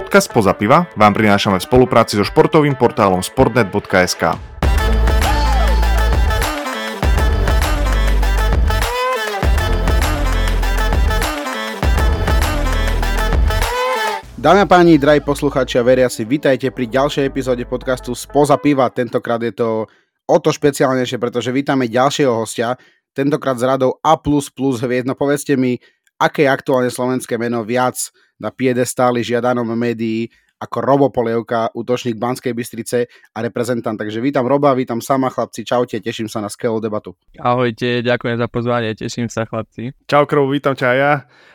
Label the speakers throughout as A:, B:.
A: Podcast Poza piva vám prinášame v spolupráci so športovým portálom sportnet.sk.
B: Dámy a páni, drahí poslucháči a veriaci, vitajte pri ďalšej epizóde podcastu Spoza piva. Tentokrát je to o to špeciálnejšie, pretože vítame ďalšieho hostia, tentokrát s radou A++ hviezd. No povedzte mi, aké je aktuálne slovenské meno viac na piedestáli žiadanom médií ako Robo Polievka, útočník Banskej Bystrice a reprezentant. Takže vítam Roba, vítam sama chlapci, čaute, teším sa na skvelú debatu.
C: Ahojte, ďakujem za pozvanie, teším sa chlapci.
A: Čau Krov, vítam ťa aj ja.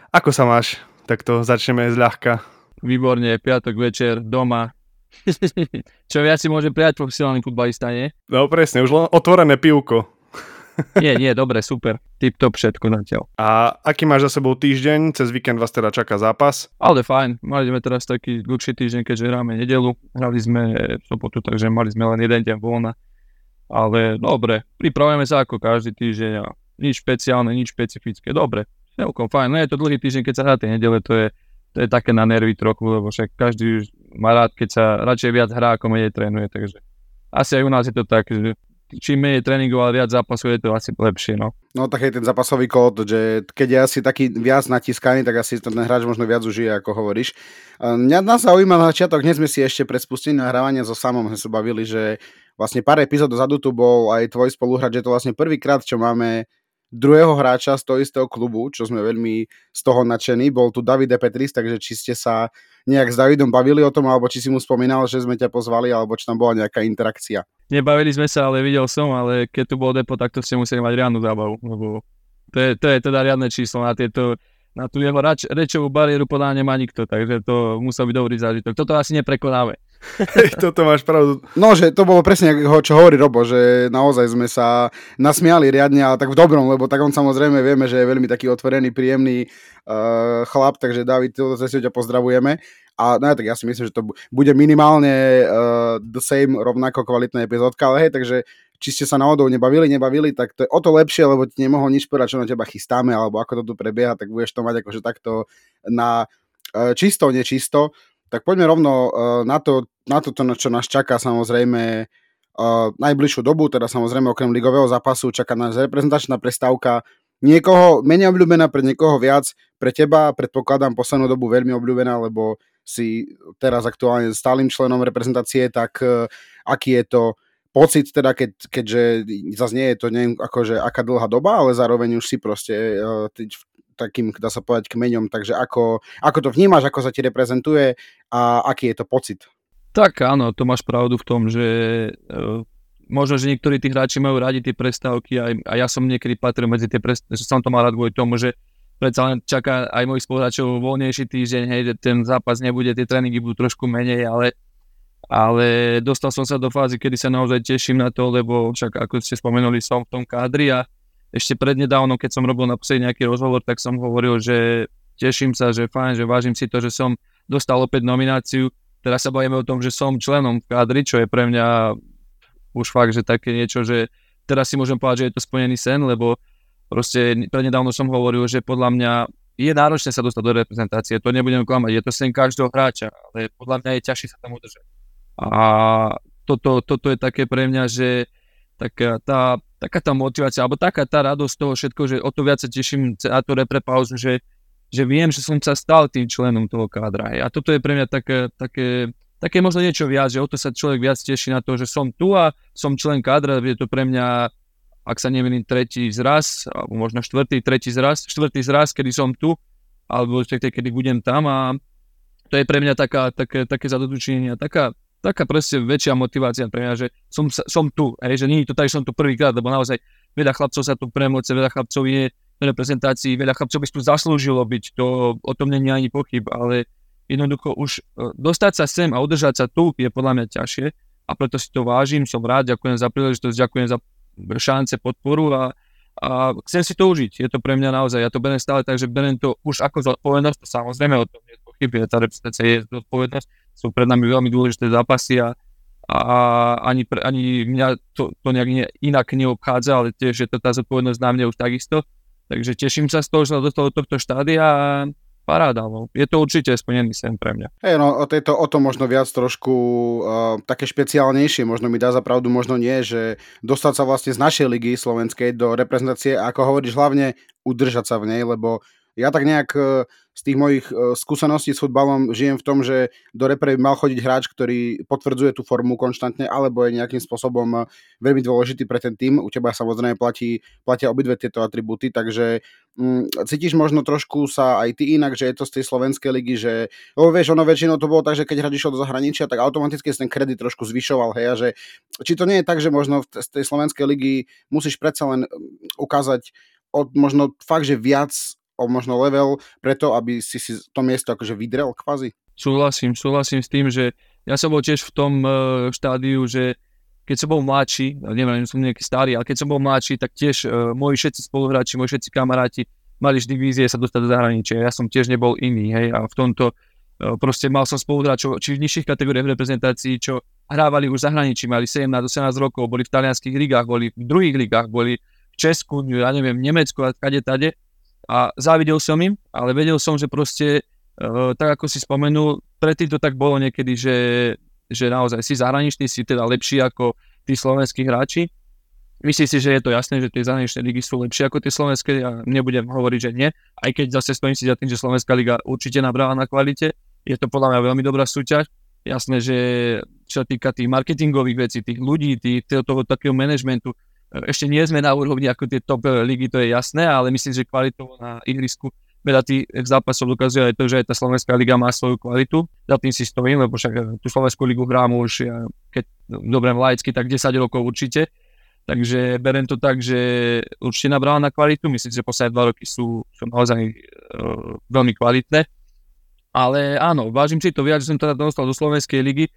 A: Ako sa máš? Tak to začneme zľahka.
C: Výborne, piatok večer, doma. Čo viac si môže prijať profesionálny futbalista, nie?
A: No presne, už len otvorené pivko.
C: Nie, nie, dobre, super. Tip top všetko zatiaľ.
A: A aký máš za sebou týždeň? Cez víkend vás teda čaká zápas?
C: Ale fajn, mali sme teraz taký dlhší týždeň, keďže hráme nedelu. Hrali sme sobotu, takže mali sme len jeden deň voľna. Ale dobre, pripravujeme sa ako každý týždeň a nič špeciálne, nič špecifické. Dobre, celkom fajn. No je to dlhý týždeň, keď sa hrá tie nedele, to je, to je také na nervy trochu, lebo však každý má rád, keď sa radšej viac hrá, ako menej trénuje, takže asi aj u nás je to tak, že čím menej tréningov, ale viac zápasov je to asi lepšie, no.
B: No tak je ten zápasový kód, že keď je asi taký viac natiskaný, tak asi ten hráč možno viac užije, ako hovoríš. Mňa nás zaujíma na začiatok, dnes sme si ešte pred spustením nahrávania so samom sme sa bavili, že vlastne pár epizód dozadu tu bol aj tvoj spoluhráč, že to vlastne prvýkrát, čo máme druhého hráča z toho istého klubu, čo sme veľmi z toho nadšení. Bol tu David Petris, takže či ste sa nejak s Davidom bavili o tom, alebo či si mu spomínal, že sme ťa pozvali, alebo či tam bola nejaká interakcia.
C: Nebavili sme sa, ale videl som, ale keď tu bol depo, tak to ste museli mať riadnu zábavu, lebo to je, to je teda riadne číslo na tieto na tú jeho rač, rečovú bariéru podľa nemá nikto, takže to musel byť dobrý zážitok. Toto asi neprekonáme.
A: Toto máš pravdu.
B: No, že to bolo presne, čo hovorí Robo, že naozaj sme sa nasmiali riadne, ale tak v dobrom, lebo tak on samozrejme vieme, že je veľmi taký otvorený, príjemný uh, chlap, takže David, toto cestou ťa pozdravujeme. A no, tak ja si myslím, že to bude minimálne uh, the same, rovnako kvalitná epizódka, ale hej, takže či ste sa náhodou nebavili, nebavili, tak to je o to lepšie, lebo ti nemohol nič povedať, čo na teba chystáme, alebo ako to tu prebieha, tak budeš to mať akože takto na uh, čisto, nečisto. Tak poďme rovno uh, na to, na to, čo nás čaká samozrejme uh, najbližšiu dobu, teda samozrejme okrem ligového zápasu čaká nás reprezentačná prestávka, niekoho menej obľúbená, pre niekoho viac, pre teba predpokladám poslednú dobu veľmi obľúbená, lebo si teraz aktuálne stálym členom reprezentácie, tak uh, aký je to pocit, teda keď, keďže zase nie je to neviem, akože aká dlhá doba, ale zároveň už si proste uh, takým, dá sa povedať, kmeňom, takže ako, ako to vnímaš, ako sa ti reprezentuje a aký je to pocit?
C: Tak áno, to máš pravdu v tom, že uh, možno, že niektorí tí hráči majú radi tie prestávky a, a ja som niekedy patril medzi tie prestávky, som to mal rád kvôli tomu, že predsa len čaká aj mojich spoluhráčov voľnejší týždeň, hej, ten zápas nebude, tie tréningy budú trošku menej, ale, ale dostal som sa do fázy, kedy sa naozaj teším na to, lebo však ako ste spomenuli, som v tom kádri a ešte prednedávno, keď som robil na nejaký rozhovor, tak som hovoril, že teším sa, že fajn, že vážim si to, že som dostal opäť nomináciu. Teraz sa bavíme o tom, že som členom kádri, čo je pre mňa už fakt, že také niečo, že teraz si môžem povedať, že je to splnený sen, lebo Proste prednedávno som hovoril, že podľa mňa je náročné sa dostať do reprezentácie, to nebudem klamať, je to sen každého hráča, ale podľa mňa je ťažšie sa tam udržať. A toto, toto je také pre mňa, že taká tá, taká tá motivácia, alebo taká tá radosť toho všetko, že o to viac sa teším na tú repre pauzu, že, že viem, že som sa stal tým členom toho kádra. A toto je pre mňa také, také, také možno niečo viac, že o to sa človek viac teší na to, že som tu a som člen kádra, je to pre mňa ak sa nemýlim, tretí zraz, alebo možno štvrtý, tretí zraz, štvrtý zraz, kedy som tu, alebo kedy budem tam a to je pre mňa taká, také, také zadotučenie, taká, taká proste väčšia motivácia pre mňa, že som, som tu, hej, že nie je to tak, že som tu prvýkrát, lebo naozaj veľa chlapcov sa tu premoce, veľa chlapcov je v reprezentácii, veľa chlapcov by tu zaslúžilo byť, to o tom není ani pochyb, ale jednoducho už e, dostať sa sem a udržať sa tu je podľa mňa ťažšie a preto si to vážim, som rád, ďakujem za príležitosť, ďakujem za šance, podporu a, a chcem si to užiť. Je to pre mňa naozaj, ja to berem stále tak, že berem to už ako zodpovednosť, to samozrejme o tom je pochyb, tá reprezentácia je zodpovednosť, sú pred nami veľmi dôležité zápasy a, a ani, pre, ani mňa to, to nejak ne, inak neobchádza, ale tiež je to tá zodpovednosť na mne už takisto. Takže teším sa z toho, že sa dostal do tohto štádia a, paráda, no. je to určite splnený sen pre mňa.
B: Hey, no, o, tejto, o to možno viac trošku uh, také špeciálnejšie, možno mi dá za pravdu, možno nie, že dostať sa vlastne z našej ligy slovenskej do reprezentácie, ako hovoríš, hlavne udržať sa v nej, lebo ja tak nejak e, z tých mojich e, skúseností s futbalom žijem v tom, že do repre mal chodiť hráč, ktorý potvrdzuje tú formu konštantne, alebo je nejakým spôsobom e, veľmi dôležitý pre ten tým. U teba samozrejme platí, platia obidve tieto atributy, takže mm, cítiš možno trošku sa aj ty inak, že je to z tej slovenskej ligy, že lebo vieš, ono väčšinou to bolo tak, že keď hráč išiel do zahraničia, tak automaticky ten kredit trošku zvyšoval, hej, a že či to nie je tak, že možno z tej slovenskej ligy musíš predsa len ukázať od možno fakt, že viac o možno level preto, aby si si to miesto akože vydrel kvázi?
C: Súhlasím, súhlasím s tým, že ja som bol tiež v tom uh, štádiu, že keď som bol mladší, neviem, som nejaký starý, ale keď som bol mladší, tak tiež uh, moji všetci spoluhráči, moji všetci kamaráti mali vždy vízie sa dostať do zahraničia. Ja som tiež nebol iný, hej, a v tomto uh, proste mal som spoluhráčov, či v nižších kategóriách reprezentácií, čo hrávali už v zahraničí, mali 17-18 rokov, boli v talianských ligách, boli v druhých ligách, boli v Česku, ja neviem, v Nemecku a kade tade a závidel som im, ale vedel som, že proste, uh, tak ako si spomenul, predtým to tak bolo niekedy, že, že naozaj si zahraničný, si teda lepší ako tí slovenskí hráči. Myslím si, že je to jasné, že tie zahraničné ligy sú lepšie ako tie slovenské, ja nebudem hovoriť, že nie, aj keď zase stojím si za tým, že slovenská liga určite nabráva na kvalite, je to podľa mňa veľmi dobrá súťaž. Jasné, že čo sa týka tých marketingových vecí, tých ľudí, tých, toho takého manažmentu, ešte nie sme na úrovni ako tie top eh, ligy, to je jasné, ale myslím, že kvalitou na ihrisku veľa tých zápasov dokazuje aj to, že aj tá Slovenská liga má svoju kvalitu. Za tým si stojím, lebo však eh, tú Slovenskú ligu hrám už, keď dobre laicky, tak 10 rokov určite. Takže berem to tak, že určite nabrala na kvalitu. Myslím, že posledné dva roky sú, sú naozaj uh, veľmi kvalitné. Ale áno, vážim si to viac, že som teda dostal do Slovenskej ligy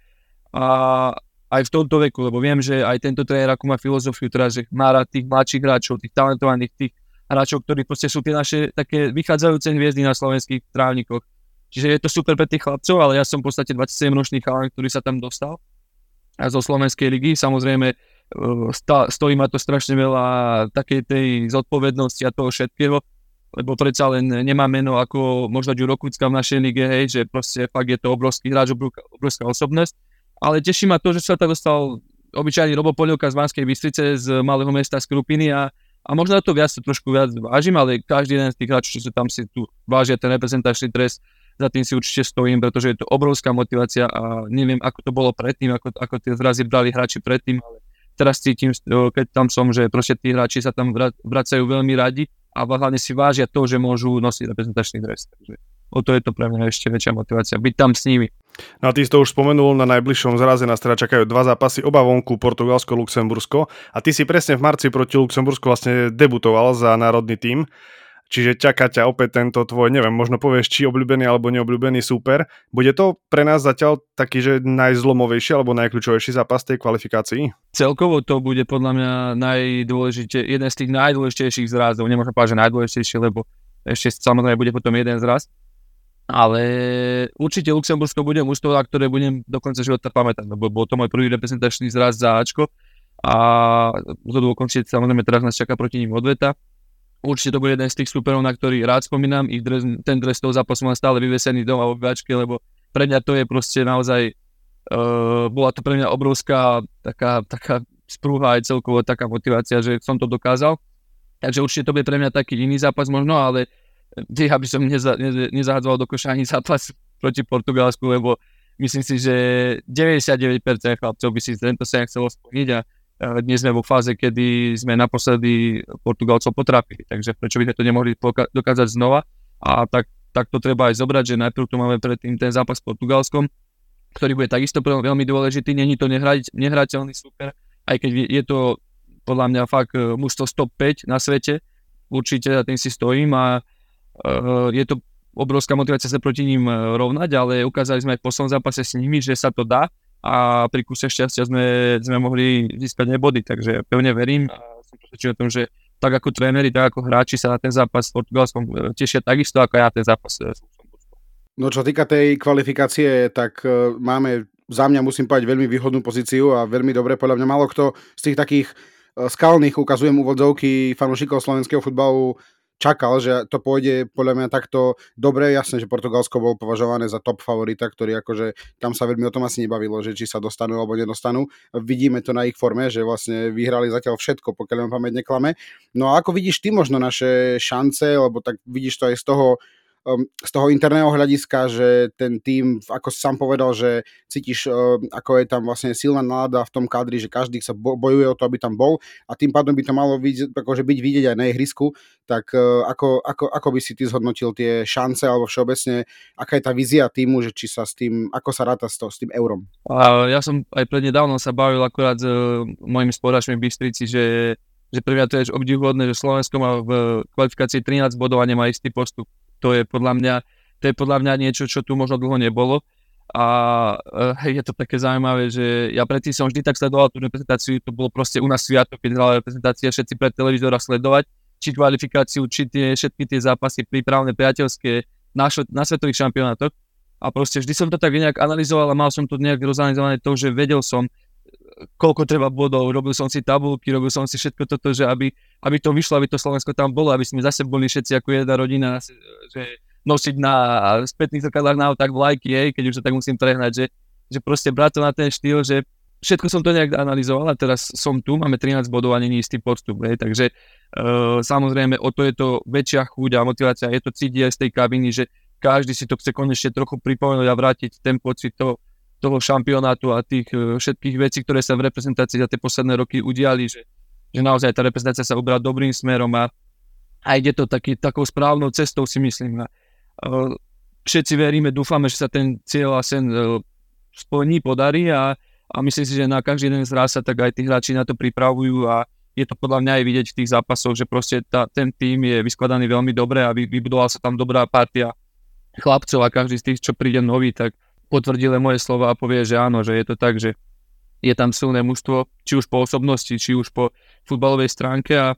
C: a aj v tomto veku, lebo viem, že aj tento tréner ako má filozofiu teraz, že má rád tých mladších hráčov, tých talentovaných, tých hráčov, ktorí proste sú tie naše také vychádzajúce hviezdy na slovenských trávnikoch. Čiže je to super pre tých chlapcov, ale ja som v podstate 27 ročný chalán, ktorý sa tam dostal a zo Slovenskej ligy. Samozrejme, e, stojí ma to strašne veľa takej tej zodpovednosti a toho všetkého, lebo predsa len nemá meno ako možno Ďuro v našej lige, hej, že proste fakt je to obrovský hráč, obrovská osobnosť ale teší ma to, že sa tam dostal obyčajný Robo z Banskej Bystrice z malého mesta z a, a možno to viac trošku viac vážim, ale každý jeden z tých hráčov, čo sa tam si tu vážia ten reprezentačný trest, za tým si určite stojím, pretože je to obrovská motivácia a neviem, ako to bolo predtým, ako, ako tie zrazy brali hráči predtým, ale teraz cítim, keď tam som, že proste tí hráči sa tam vracajú veľmi radi a hlavne si vážia to, že môžu nosiť reprezentačný dres. Takže o to je to pre mňa ešte väčšia motivácia, byť tam s nimi.
A: No a ty si to už spomenul, na najbližšom zraze nás teda čakajú dva zápasy, oba vonku, Portugalsko, Luxembursko. A ty si presne v marci proti Luxembursku vlastne debutoval za národný tím. Čiže čaká ťa opäť tento tvoj, neviem, možno povieš, či obľúbený alebo neobľúbený super. Bude to pre nás zatiaľ taký, že najzlomovejší alebo najkľúčovejší zápas tej kvalifikácii?
C: Celkovo to bude podľa mňa najdôležitejší, jeden z tých najdôležitejších zrazov. Nemôžem povedať, že najdôležitejší, lebo ešte samozrejme bude potom jeden zraz ale určite Luxembursko bude mužstvo, na ktoré budem do konca života pamätať, lebo bol to môj prvý reprezentačný zraz za Ačko a zo okolností samozrejme teraz nás čaká proti ním odveta. Určite to bude jeden z tých superov, na ktorý rád spomínam. Ich dres, ten dres toho zápasu mám stále vyvesený doma v obývačke, lebo pre mňa to je proste naozaj, uh, bola to pre mňa obrovská taká, taká sprúha aj celkovo taká motivácia, že som to dokázal. Takže určite to bude pre mňa taký iný zápas možno, ale aby som neza, neza, nezahadzoval do koša ani zápas proti Portugalsku, lebo myslím si, že 99% chlapcov by si tento sa chcelo splniť a dnes sme vo fáze, kedy sme naposledy Portugalcov potrapili, takže prečo by sme to nemohli dokázať znova? A tak, tak to treba aj zobrať, že najprv tu máme predtým ten zápas s Portugalskom, ktorý bude takisto veľmi dôležitý, není to nehrateľný super, aj keď je to podľa mňa fakt e, mužstvo 105 na svete, určite za tým si stojím a je to obrovská motivácia sa proti ním eh, rovnať, ale ukázali sme aj v poslednom zápase s nimi, že sa to dá a pri kuse šťastia sme, sme mohli získať nebody, takže pevne verím a som presvedčený o tom, že tak ako tréneri, tak ako hráči sa na ten zápas s Portugalskom eh, tešia takisto ako ja ten zápas.
B: No čo týka tej kvalifikácie, tak máme za mňa musím povedať veľmi výhodnú pozíciu a veľmi dobre, podľa mňa malo kto z tých takých skalných, ukazujem úvodzovky fanúšikov slovenského futbalu, čakal, že to pôjde podľa mňa takto dobre. Jasné, že Portugalsko bol považované za top favorita, ktorý akože tam sa veľmi o tom asi nebavilo, že či sa dostanú alebo nedostanú. Vidíme to na ich forme, že vlastne vyhrali zatiaľ všetko, pokiaľ mám pamäť neklame. No a ako vidíš ty možno naše šance, lebo tak vidíš to aj z toho, um, z toho interného hľadiska, že ten tým, ako sám povedal, že cítiš, um, ako je tam vlastne silná nálada v tom kadri, že každý sa bojuje o to, aby tam bol a tým pádom by to malo byť, akože byť vidieť aj na ihrisku, tak uh, ako, ako, ako by si ty zhodnotil tie šance alebo všeobecne, aká je tá vízia týmu, že či sa s tým, ako sa ráta s, to, s tým eurom?
C: Ja som aj prednedávno sa bavil akurát s mojimi spoluhráčmi v Bystrici, že že pre mňa to je obdivuhodné, že Slovensko má v kvalifikácii 13 bodov a nemá istý postup to je podľa mňa, to je podľa mňa niečo, čo tu možno dlho nebolo. A hej, je to také zaujímavé, že ja predtým som vždy tak sledoval tú reprezentáciu, to bolo proste u nás sviatok, keď hrala reprezentácia, všetci pred televízora sledovať, či kvalifikáciu, či tie, všetky tie zápasy prípravné, priateľské na, na svetových šampionátoch. A proste vždy som to tak nejak analyzoval a mal som to nejak rozanalizované to, že vedel som, koľko treba bodov, robil som si tabulky, robil som si všetko toto, že aby, aby to vyšlo, aby to Slovensko tam bolo, aby sme zase boli všetci ako jedna rodina, že nosiť na spätných zrkadlách na tak vlajky, hej, keď už to tak musím prehnať, že, že proste brať to na ten štýl, že všetko som to nejak analyzoval a teraz som tu, máme 13 bodov a není istý postup, hej, takže uh, samozrejme o to je to väčšia chuť a motivácia, je to cítiť aj z tej kabiny, že každý si to chce konečne trochu pripomenúť a vrátiť ten pocit toho, toho šampionátu a tých e, všetkých vecí, ktoré sa v reprezentácii za tie posledné roky udiali, že, že naozaj tá reprezentácia sa ubrá dobrým smerom a, a ide to taký, takou správnou cestou si myslím. A, a všetci veríme, dúfame, že sa ten cieľ a sen e, splní, podarí a, a myslím si, že na každý jeden z sa tak aj tí hráči na to pripravujú a je to podľa mňa aj vidieť v tých zápasoch, že proste tá, ten tým je vyskladaný veľmi dobre a vy, vybudoval sa tam dobrá partia chlapcov a každý z tých, čo príde nový, tak potvrdil moje slova a povie, že áno, že je to tak, že je tam silné mužstvo, či už po osobnosti, či už po futbalovej stránke a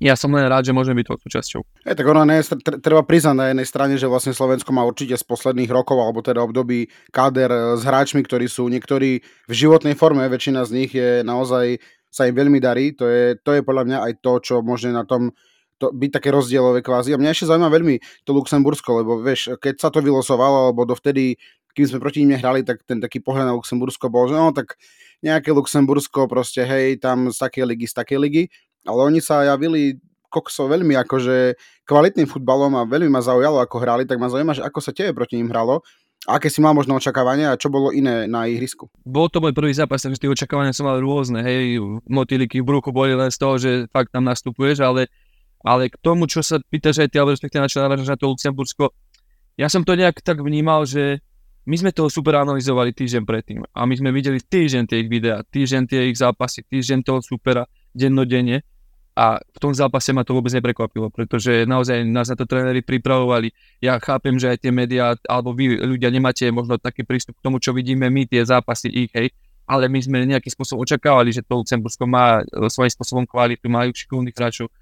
C: ja som len rád, že môžem byť toho súčasťou.
B: Je, tak ono ne, treba priznať na jednej strane, že vlastne Slovensko má určite z posledných rokov, alebo teda období káder e, s hráčmi, ktorí sú niektorí v životnej forme, väčšina z nich je naozaj, sa im veľmi darí, to je, to je podľa mňa aj to, čo môže na tom to, byť také rozdielové kvázi. A mňa ešte zaujíma veľmi to Luxembursko, lebo vieš, keď sa to vylosovalo, alebo dovtedy kým sme proti nim hrali, tak ten taký pohľad na Luxembursko bol, že no tak nejaké Luxembursko proste, hej, tam z takej ligy, z takej ligy, ale oni sa javili kokso veľmi akože kvalitným futbalom a veľmi ma zaujalo, ako hrali, tak ma zaujíma, že ako sa tebe proti ním hralo, a aké si mal možno očakávania a čo bolo iné na ihrisku?
C: Bol to môj prvý zápas, takže tie očakávania som mal rôzne, hej, motýliky v bruchu boli len z toho, že fakt tam nastupuješ, ale, ale k tomu, čo sa pýtaš aj ty, alebo respektíve na čo na to Luxembursko, ja som to nejak tak vnímal, že my sme toho super analyzovali týždeň predtým a my sme videli týždeň tie ich videá, týždeň tie ich zápasy, týždeň toho supera dennodenne a v tom zápase ma to vôbec neprekvapilo, pretože naozaj nás na to tréneri pripravovali. Ja chápem, že aj tie médiá, alebo vy ľudia nemáte možno taký prístup k tomu, čo vidíme my, tie zápasy ich, hej, ale my sme nejakým spôsobom očakávali, že to Lucembursko má e, svojím spôsobom kvalitu, majú šikovných hráčov. E,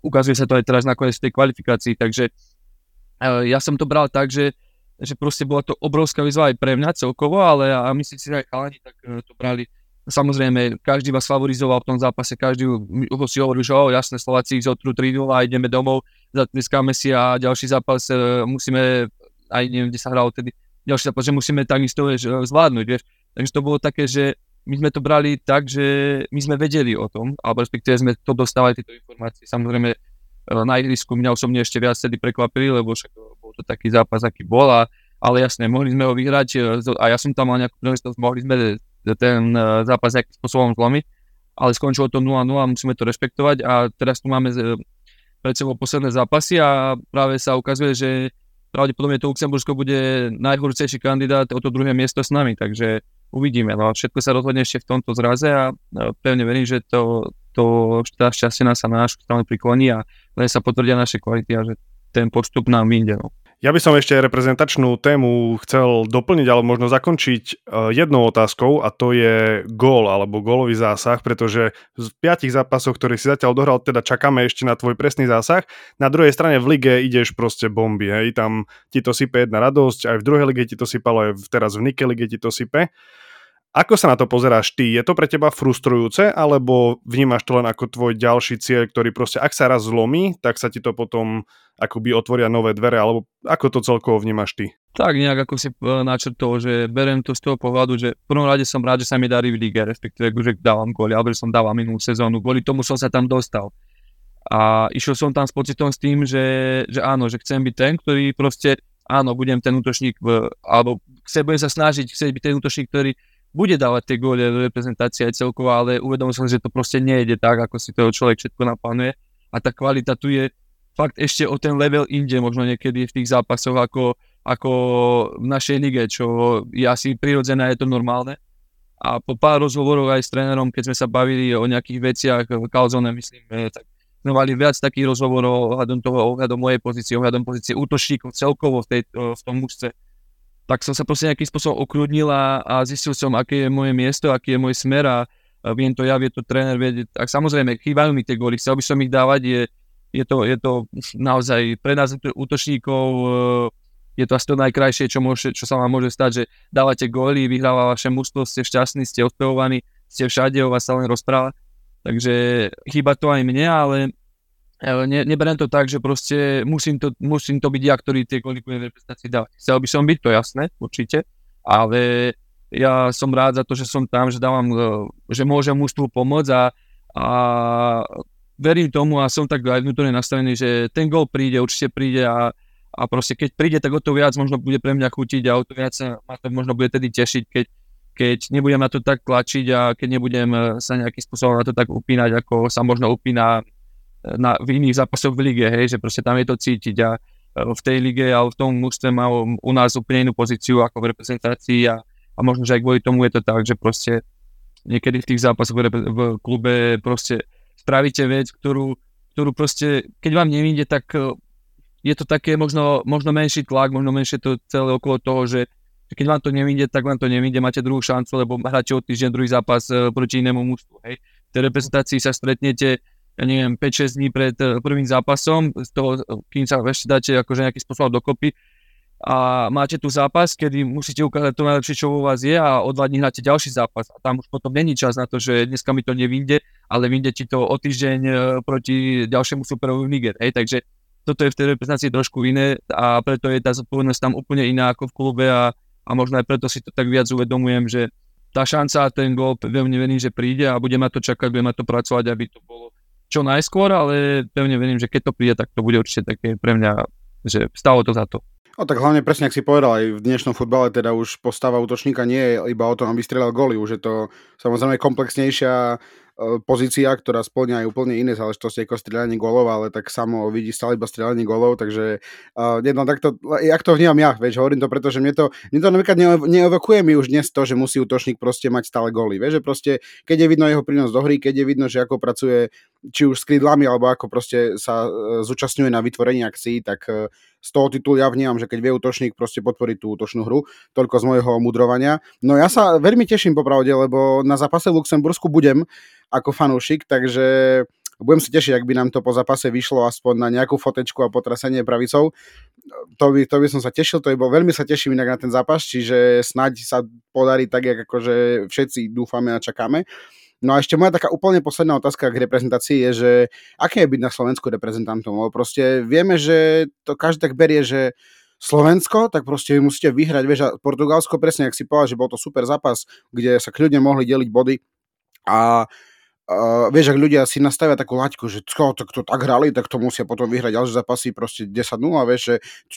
C: ukazuje sa to aj teraz nakoniec v tej kvalifikácii, takže e, ja som to bral tak, že že proste bola to obrovská výzva aj pre mňa celkovo, ale a myslím si, že aj chalani tak e, to brali. Samozrejme, každý vás favorizoval v tom zápase, každý ho si hovoril, že oh, jasné, Slováci ich zotrú 3 a ideme domov, zatleskáme si a ďalší zápas e, musíme, aj neviem, kde sa hralo tedy, ďalší zápas, že musíme takisto vieš, e, zvládnuť, vieš. Takže to bolo také, že my sme to brali tak, že my sme vedeli o tom, alebo respektíve sme to dostávali tieto informácie. Samozrejme, na ihrisku mňa osobne ešte viac tedy prekvapili, lebo však bol to taký zápas, aký bol, a, ale jasne, mohli sme ho vyhrať e, a ja som tam mal nejakú príležitosť, mohli sme ten zápas nejakým spôsobom zlomiť, ale skončilo to 0-0 a musíme to rešpektovať a teraz tu máme pred sebou posledné zápasy a práve sa ukazuje, že pravdepodobne to Luxembursko bude najhorúcejší kandidát o to druhé miesto s nami, takže uvidíme. No, všetko sa rozhodne ešte v tomto zraze a pevne verím, že to, to šťastie nás sa na našu stranu prikloní a len sa potvrdia naše kvality a že ten postup nám vyjde. No.
A: Ja by som ešte reprezentačnú tému chcel doplniť, ale možno zakončiť e, jednou otázkou a to je gól alebo gólový zásah, pretože v piatich zápasoch, ktorý si zatiaľ dohral, teda čakáme ešte na tvoj presný zásah. Na druhej strane v lige ideš proste bomby, hej, tam ti to sype jedna radosť, aj v druhej lige ti to sypalo, aj teraz v Nike lige ti to sype. Ako sa na to pozeráš ty? Je to pre teba frustrujúce, alebo vnímaš to len ako tvoj ďalší cieľ, ktorý proste, ak sa raz zlomí, tak sa ti to potom akoby otvoria nové dvere, alebo ako to celkovo vnímaš ty?
C: Tak nejak ako si e, načrtol, že berem to z toho pohľadu, že v prvom rade som rád, že sa mi darí v lige, respektíve, že dávam góly, alebo som dával minulú sezónu, kvôli tomu som sa tam dostal. A išiel som tam s pocitom s tým, že, že áno, že chcem byť ten, ktorý proste, áno, budem ten útočník, alebo chcem, budem sa snažiť, chcem byť ten útočník, ktorý bude dávať tie góly do reprezentácie aj celkovo, ale uvedomil som, že to proste nejde tak, ako si toho človek všetko naplánuje. A tá kvalita tu je fakt ešte o ten level inde, možno niekedy v tých zápasoch ako, ako v našej lige, čo je asi prirodzené, je to normálne. A po pár rozhovorov aj s trénerom, keď sme sa bavili o nejakých veciach, v Calzone myslím, tak sme mali viac takých rozhovorov ohľadom toho, ohľadom mojej pozície, ohľadom pozície útočníkov celkovo v, tej, v tom mužce tak som sa proste nejakým spôsobom ukrudnil a, a zistil som, aké je moje miesto, aký je môj smer a, a viem to ja, vie to tréner, vie, tak samozrejme, chýbajú mi tie góly, chcel by som ich dávať, je, je, to, je to naozaj pre nás útočníkov e, je to asi to najkrajšie, čo, môže, čo sa vám môže stať, že dávate góly, vyhráva vaše mústvo, ste šťastní, ste ospevovaní, ste všade, o vás sa len rozpráva. Takže chýba to aj mne, ale ne, neberiem to tak, že proste musím to, musím to byť ja, ktorý tie góly v reprezentácii dávať. Chcel by som byť, to jasné, určite, ale ja som rád za to, že som tam, že dávam, e, že môžem mužstvu pomôcť a, a verím tomu a som tak aj vnútorne nastavený, že ten gól príde, určite príde a, a proste keď príde, tak o to viac možno bude pre mňa chutiť a o to viac ma to možno bude tedy tešiť, keď, keď nebudem na to tak tlačiť a keď nebudem e, sa nejakým spôsobom na to tak upínať, ako sa možno upína na, v iných zápasoch v lige, hej, že proste tam je to cítiť a e, v tej lige ale v tom mužstve má u nás úplne inú pozíciu ako v reprezentácii a, a možno, že aj kvôli tomu je to tak, že proste niekedy v tých zápasoch v, v klube proste spravíte vec, ktorú, ktorú proste, keď vám nevíde, tak e, je to také možno, možno menší tlak, možno menšie to celé okolo toho, že keď vám to nevíde, tak vám to nevíde, máte druhú šancu, lebo hráte od týždeň druhý zápas e, proti inému mužstvu. Hej. V tej reprezentácii sa stretnete ja neviem, 5-6 dní pred eh, prvým zápasom, z toho, kým sa ešte dáte akože nejaký spôsob dokopy. A máte tu zápas, kedy musíte ukázať to najlepšie, čo vo vás je a o dva dní hráte ďalší zápas. A tam už potom není čas na to, že dneska mi to nevíde, ale vyjde ti to o týždeň eh, proti ďalšiemu superovi Niger, hej, takže toto je v tej reprezentácii trošku iné a preto je tá zodpovednosť tam úplne iná ako v klube a, a možno aj preto si to tak viac uvedomujem, že tá šanca a ten gol veľmi verím, že príde a budeme na to čakať, budeme na to pracovať, aby to bolo čo najskôr, ale pevne verím, že keď to príde, tak to bude určite také pre mňa, že stalo to za to.
B: No tak hlavne presne, ak si povedal, aj v dnešnom futbale teda už postava útočníka nie je iba o tom, aby strelal goly, už je to samozrejme komplexnejšia pozícia, ktorá splňa aj úplne iné záležitosti ako strieľanie golov, ale tak samo vidí stále iba strieľanie golov, takže uh, jedno takto, jak to vnímam ja, vieš, hovorím to preto, že mne to, mne to napríklad neovokuje mi už dnes to, že musí útočník proste mať stále goly, vieš, že proste, keď je vidno jeho prínos do hry, keď je vidno, že ako pracuje či už s krídlami, alebo ako proste sa uh, zúčastňuje na vytvorení akcií, tak uh, z toho titulu ja vnímam, že keď vie útočník proste podporiť tú útočnú hru, toľko z môjho mudrovania. No ja sa veľmi teším popravde, lebo na zápase v Luxembursku budem ako fanúšik, takže budem sa tešiť, ak by nám to po zápase vyšlo aspoň na nejakú fotečku a potrasenie pravicou. To by, to by som sa tešil, to by bol, veľmi sa teším inak na ten zápas, čiže snaď sa podarí tak, ako akože všetci dúfame a čakáme. No a ešte moja taká úplne posledná otázka k reprezentácii je, že aké je byť na Slovensku reprezentantom? Lebo proste vieme, že to každý tak berie, že Slovensko, tak proste vy musíte vyhrať, vieš, a Portugalsko, presne, ak si povedal, že bol to super zápas, kde sa kľudne mohli deliť body a Uh, vieš, ak ľudia si nastavia takú laťku, že to, to, to tak hrali, tak to musia potom vyhrať ďalšie zápasy proste 10-0 a vieš, že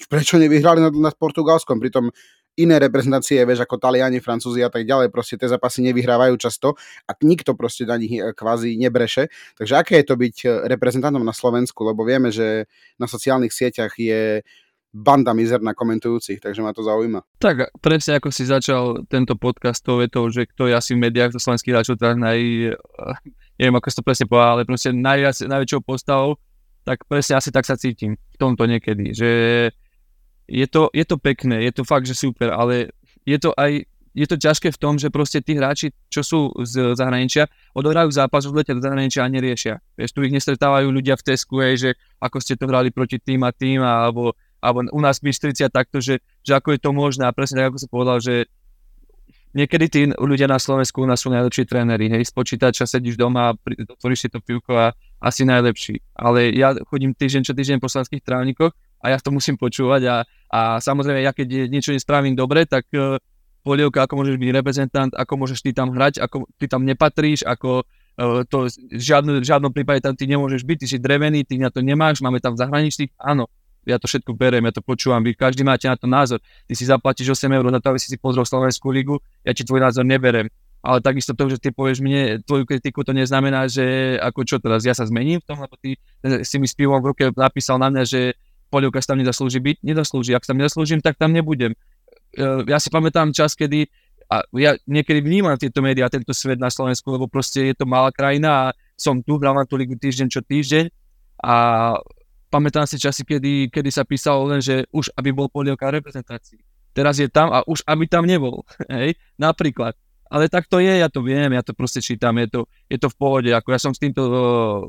B: prečo nevyhrali nad, nad Portugalskom, pritom iné reprezentácie, vieš, ako Taliani, Francúzi a tak ďalej, proste tie zápasy nevyhrávajú často a nikto proste na nich e, kvázi nebreše. Takže aké je to byť e, reprezentantom na Slovensku, lebo vieme, že na sociálnych sieťach je banda mizerná komentujúcich, takže ma to zaujíma.
C: Tak presne ako si začal tento podcast to je to, že kto je asi v médiách zo slovenských hráčov, tak naj, neviem ako si to presne povedal, ale proste najviac, najväčšou postavou, tak presne asi tak sa cítim v tomto niekedy, že je to, je to pekné, je to fakt, že super, ale je to aj je to ťažké v tom, že proste tí hráči, čo sú z zahraničia, odohrajú zápas, odletia do zahraničia a neriešia. Vieš, tu ich nestretávajú ľudia v Tesku, hej, že ako ste to hrali proti tým a tým, alebo alebo u nás v Bystrici takto, že, že ako je to možné a presne tak, ako som povedal, že niekedy tí ľudia na Slovensku u nás sú najlepší tréneri, hej, z počítača sedíš doma otvoríš si to pivko a asi najlepší. Ale ja chodím týždeň čo týždeň po slovenských trávnikoch a ja to musím počúvať a, a samozrejme, ja keď niečo nespravím dobre, tak uh, polievka, ako môžeš byť reprezentant, ako môžeš ty tam hrať, ako ty tam nepatríš, ako uh, to v žiadnom, v žiadnom prípade tam ty nemôžeš byť, ty si drevený, ty na to nemáš, máme tam zahraničných, áno, ja to všetko beriem, ja to počúvam, vy každý máte na to názor. Ty si zaplatíš 8 eur na to, aby si si pozrel Slovenskú ligu, ja ti tvoj názor neberem. Ale takisto to, že ty povieš mne tvoju kritiku, to neznamená, že ako čo teraz, ja sa zmením v tom, lebo ty si mi s pivom v ruke napísal na mňa, že polievka sa tam nezaslúži byť, nezaslúži. Ak sa tam nezaslúžim, tak tam nebudem. E, ja si pamätám čas, kedy a ja niekedy vnímam tieto médiá, tento svet na Slovensku, lebo proste je to malá krajina a som tu, hral na tú ligu týždeň čo týždeň a pamätám si časy, kedy, kedy sa písalo len, že už aby bol polievka reprezentácii. Teraz je tam a už aby tam nebol. Hej? Napríklad. Ale tak to je, ja to viem, ja to proste čítam, je to, je to v pohode. Ako ja som s týmto uh,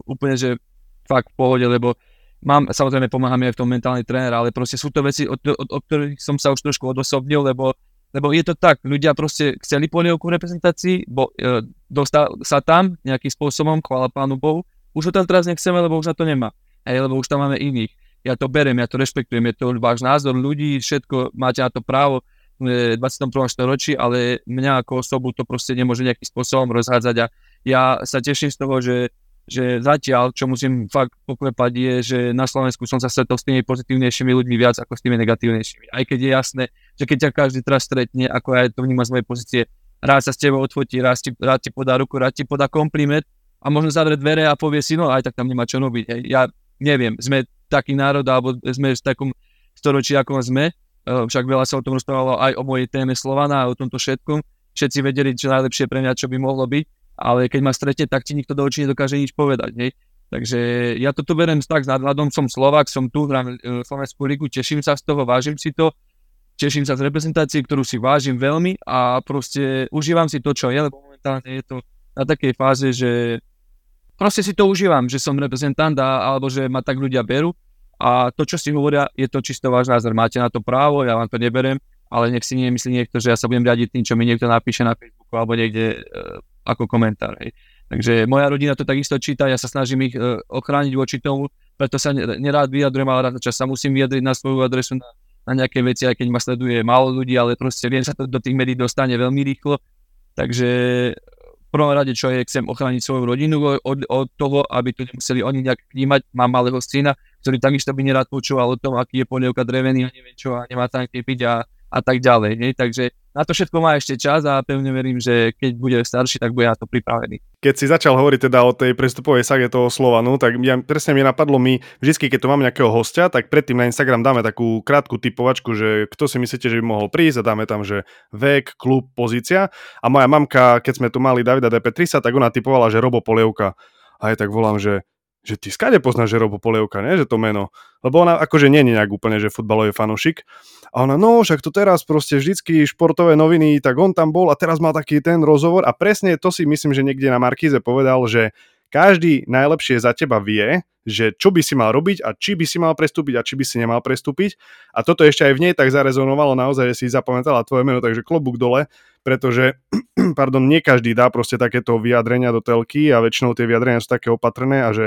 C: úplne, že fakt v pohode, lebo mám, samozrejme pomáha mi aj v tom mentálny tréner, ale proste sú to veci, od, od, od ktorých som sa už trošku odosobnil, lebo, lebo je to tak, ľudia proste chceli polievku v reprezentácii, bo, uh, dostal sa tam nejakým spôsobom, chvála pánu Bohu, už ho tam teraz nechceme, lebo už na to nemá hej, lebo už tam máme iných. Ja to berem, ja to rešpektujem, je to váš názor ľudí, všetko máte na to právo v 21. storočí, ale mňa ako osobu to proste nemôže nejakým spôsobom rozhádzať a ja sa teším z toho, že, že zatiaľ, čo musím fakt poklepať, je, že na Slovensku som sa stretol s tými pozitívnejšími ľuďmi viac ako s tými negatívnejšími. Aj keď je jasné, že keď ťa každý teraz stretne, ako ja to vnímam z mojej pozície, rád sa s tebou odfotí, rád ti, rád ti podá ruku, rád ti podá kompliment a možno zavrie dvere a povie si, no aj tak tam nemá čo robiť. Hej. Ja neviem, sme taký národ, alebo sme v takom storočí, ako sme, eh, však veľa sa o tom rozprávalo aj o mojej téme Slovana a o tomto všetkom. Všetci vedeli, čo najlepšie pre mňa, čo by mohlo byť, ale keď ma stretne, tak ti nikto do očí nedokáže nič povedať. Hej? Takže ja toto berem tak s nadhľadom, som Slovak, som tu, hrám eh, Slovenskú ligu, teším sa z toho, vážim si to, teším sa z reprezentácie, ktorú si vážim veľmi a proste užívam si to, čo je, lebo momentálne je to na takej fáze, že proste si to užívam, že som reprezentant a, alebo že ma tak ľudia berú a to, čo si hovoria, je to čisto váš názor. Máte na to právo, ja vám to neberem, ale nech si nemyslí niekto, že ja sa budem riadiť tým, čo mi niekto napíše na Facebooku alebo niekde uh, ako komentár. Hej. Takže moja rodina to takisto číta, ja sa snažím ich uh, ochrániť voči tomu, preto sa nerád vyjadrujem, ale rád čas sa musím vyjadriť na svoju adresu na, na nejaké veci, aj keď ma sleduje málo ľudí, ale proste viem sa to do tých médií dostane veľmi rýchlo. Takže prvom rade, čo je, chcem ochrániť svoju rodinu od, od toho, aby to nemuseli oni nejak vnímať. Mám malého syna, ktorý takisto by nerád počúval o tom, aký je polievka drevený a neviem čo a nemá tam kde piť a, a tak ďalej. Nie? Takže na to všetko má ešte čas a pevne verím, že keď bude starší, tak bude na to pripravený.
A: Keď si začal hovoriť teda o tej prestupovej sage toho Slovanu, tak ja, presne mi napadlo mi, vždy, keď tu mám nejakého hostia, tak predtým na Instagram dáme takú krátku typovačku, že kto si myslíte, že by mohol prísť a dáme tam, že vek, klub, pozícia. A moja mamka, keď sme tu mali Davida DP30, tak ona typovala, že Robo Polievka. A ja tak volám, že že ty skade poznáš Robo Polievka, ne? že to meno. Lebo ona akože nie je nejak úplne, že futbalový fanúšik. A ona, no však to teraz proste vždycky športové noviny, tak on tam bol a teraz má taký ten rozhovor a presne to si myslím, že niekde na Markíze povedal, že každý najlepšie za teba vie, že čo by si mal robiť a či by si mal prestúpiť a či by si nemal prestúpiť. A toto ešte aj v nej tak zarezonovalo naozaj, že si zapamätala tvoje meno, takže klobúk dole, pretože pardon, nie každý dá proste takéto vyjadrenia do telky a väčšinou tie vyjadrenia sú také opatrné a že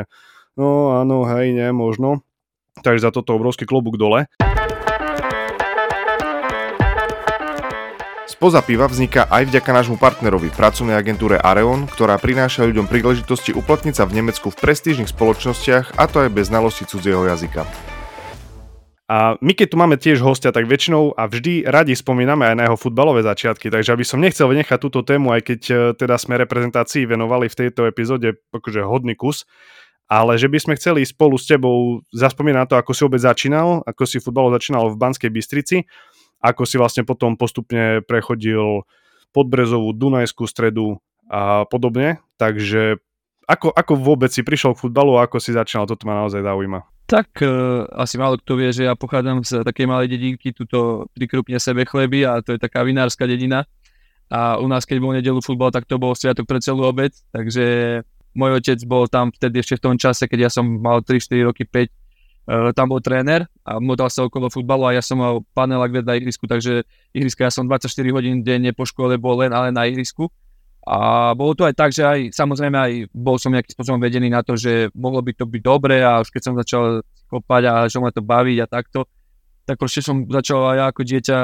A: no áno, hej, nie, možno. Takže za toto obrovský klobúk dole.
D: Spoza piva vzniká aj vďaka nášmu partnerovi, pracovnej agentúre Areon, ktorá prináša ľuďom príležitosti uplatniť sa v Nemecku v prestížnych spoločnostiach a to aj bez znalosti cudzieho jazyka.
A: A my keď tu máme tiež hostia, tak väčšinou a vždy radi spomíname aj na jeho futbalové začiatky, takže aby som nechcel vynechať túto tému, aj keď e, teda sme reprezentácii venovali v tejto epizóde akože hodný kus, ale že by sme chceli spolu s tebou zaspomínať na to, ako si vôbec začínal, ako si futbalo začínal v Banskej Bystrici ako si vlastne potom postupne prechodil Podbrezovú, Dunajskú stredu a podobne. Takže ako, ako vôbec si prišiel k futbalu a ako si začínal, toto ma naozaj zaujíma.
C: Tak uh, asi málo kto vie, že ja pochádzam z takej malej dedinky, tuto pri Krupne sebe chleby a to je taká vinárska dedina. A u nás, keď bol nedelu futbal, tak to bol sviatok pre celú obec, takže môj otec bol tam vtedy ešte v tom čase, keď ja som mal 3-4 roky, 5, uh, tam bol tréner a motal sa okolo futbalu a ja som mal panelák vedľa ihrisku, takže ihriska ja som 24 hodín denne po škole bol len ale na ihrisku. A bolo to aj tak, že aj samozrejme aj bol som nejakým spôsobom vedený na to, že mohlo by to byť dobre a už keď som začal kopať a že ma to baviť a takto, tak proste som začal aj ja ako dieťa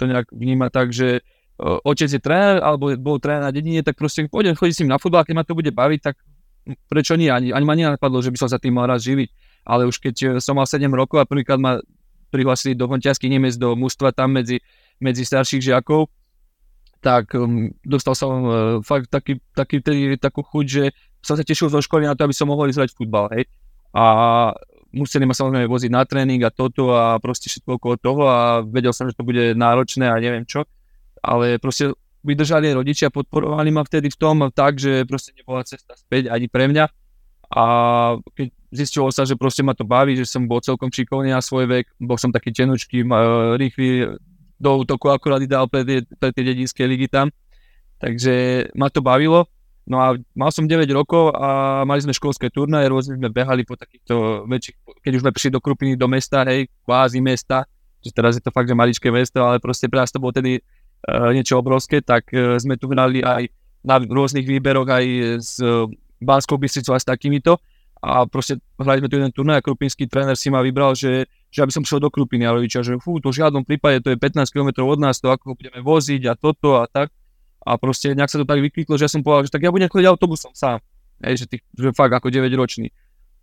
C: to nejak vnímať tak, že otec je tréner alebo bol tréner na dedine, tak proste pôjdem chodiť s ním na futbal, keď ma to bude baviť, tak prečo nie? Ani, ani ma nenapadlo, že by som sa tým mal raz živiť. Ale už keď e, som mal 7 rokov a prvýkrát ma prihlasili do Hontiaských Nemec, do mústva tam medzi, medzi starších žiakov, tak um, dostal som uh, fakt taký, taký, taký, takú chuť, že som sa tešil zo školy na to, aby som mohol ísť hrať futbal, hej. A museli ma samozrejme voziť na tréning a toto a proste všetko okolo toho a vedel som, že to bude náročné a neviem čo ale proste vydržali rodičia, podporovali ma vtedy v tom tak, že proste nebola cesta späť ani pre mňa a keď zistilo sa, že proste ma to baví, že som bol celkom šikovný na svoj vek, bol som taký tenučký, rýchly, do útoku akurát dal pre tie, pre tie dedinské ligy tam, takže ma to bavilo. No a mal som 9 rokov a mali sme školské turnaje, rôzne sme behali po takýchto väčších, keď už sme prišli do Krupiny, do mesta, hej, kvázi mesta, že teraz je to fakt, že maličké mesto, ale proste pre nás to bolo tedy Eh, niečo obrovské, tak eh, sme tu hrali aj na rôznych výberoch aj s eh, Banskou Bystricou a s takýmito a proste hrali sme tu jeden turnaj a krupinský tréner si ma vybral, že, že aby som šiel do Krupiny a rodičia, že fú, to v žiadnom prípade, to je 15 km od nás, to ako ho budeme voziť a toto a tak. A proste nejak sa to tak vykliklo, že ja som povedal, že tak ja budem chodiť autobusom sám. Hej, že, tých, že fakt ako 9 ročný.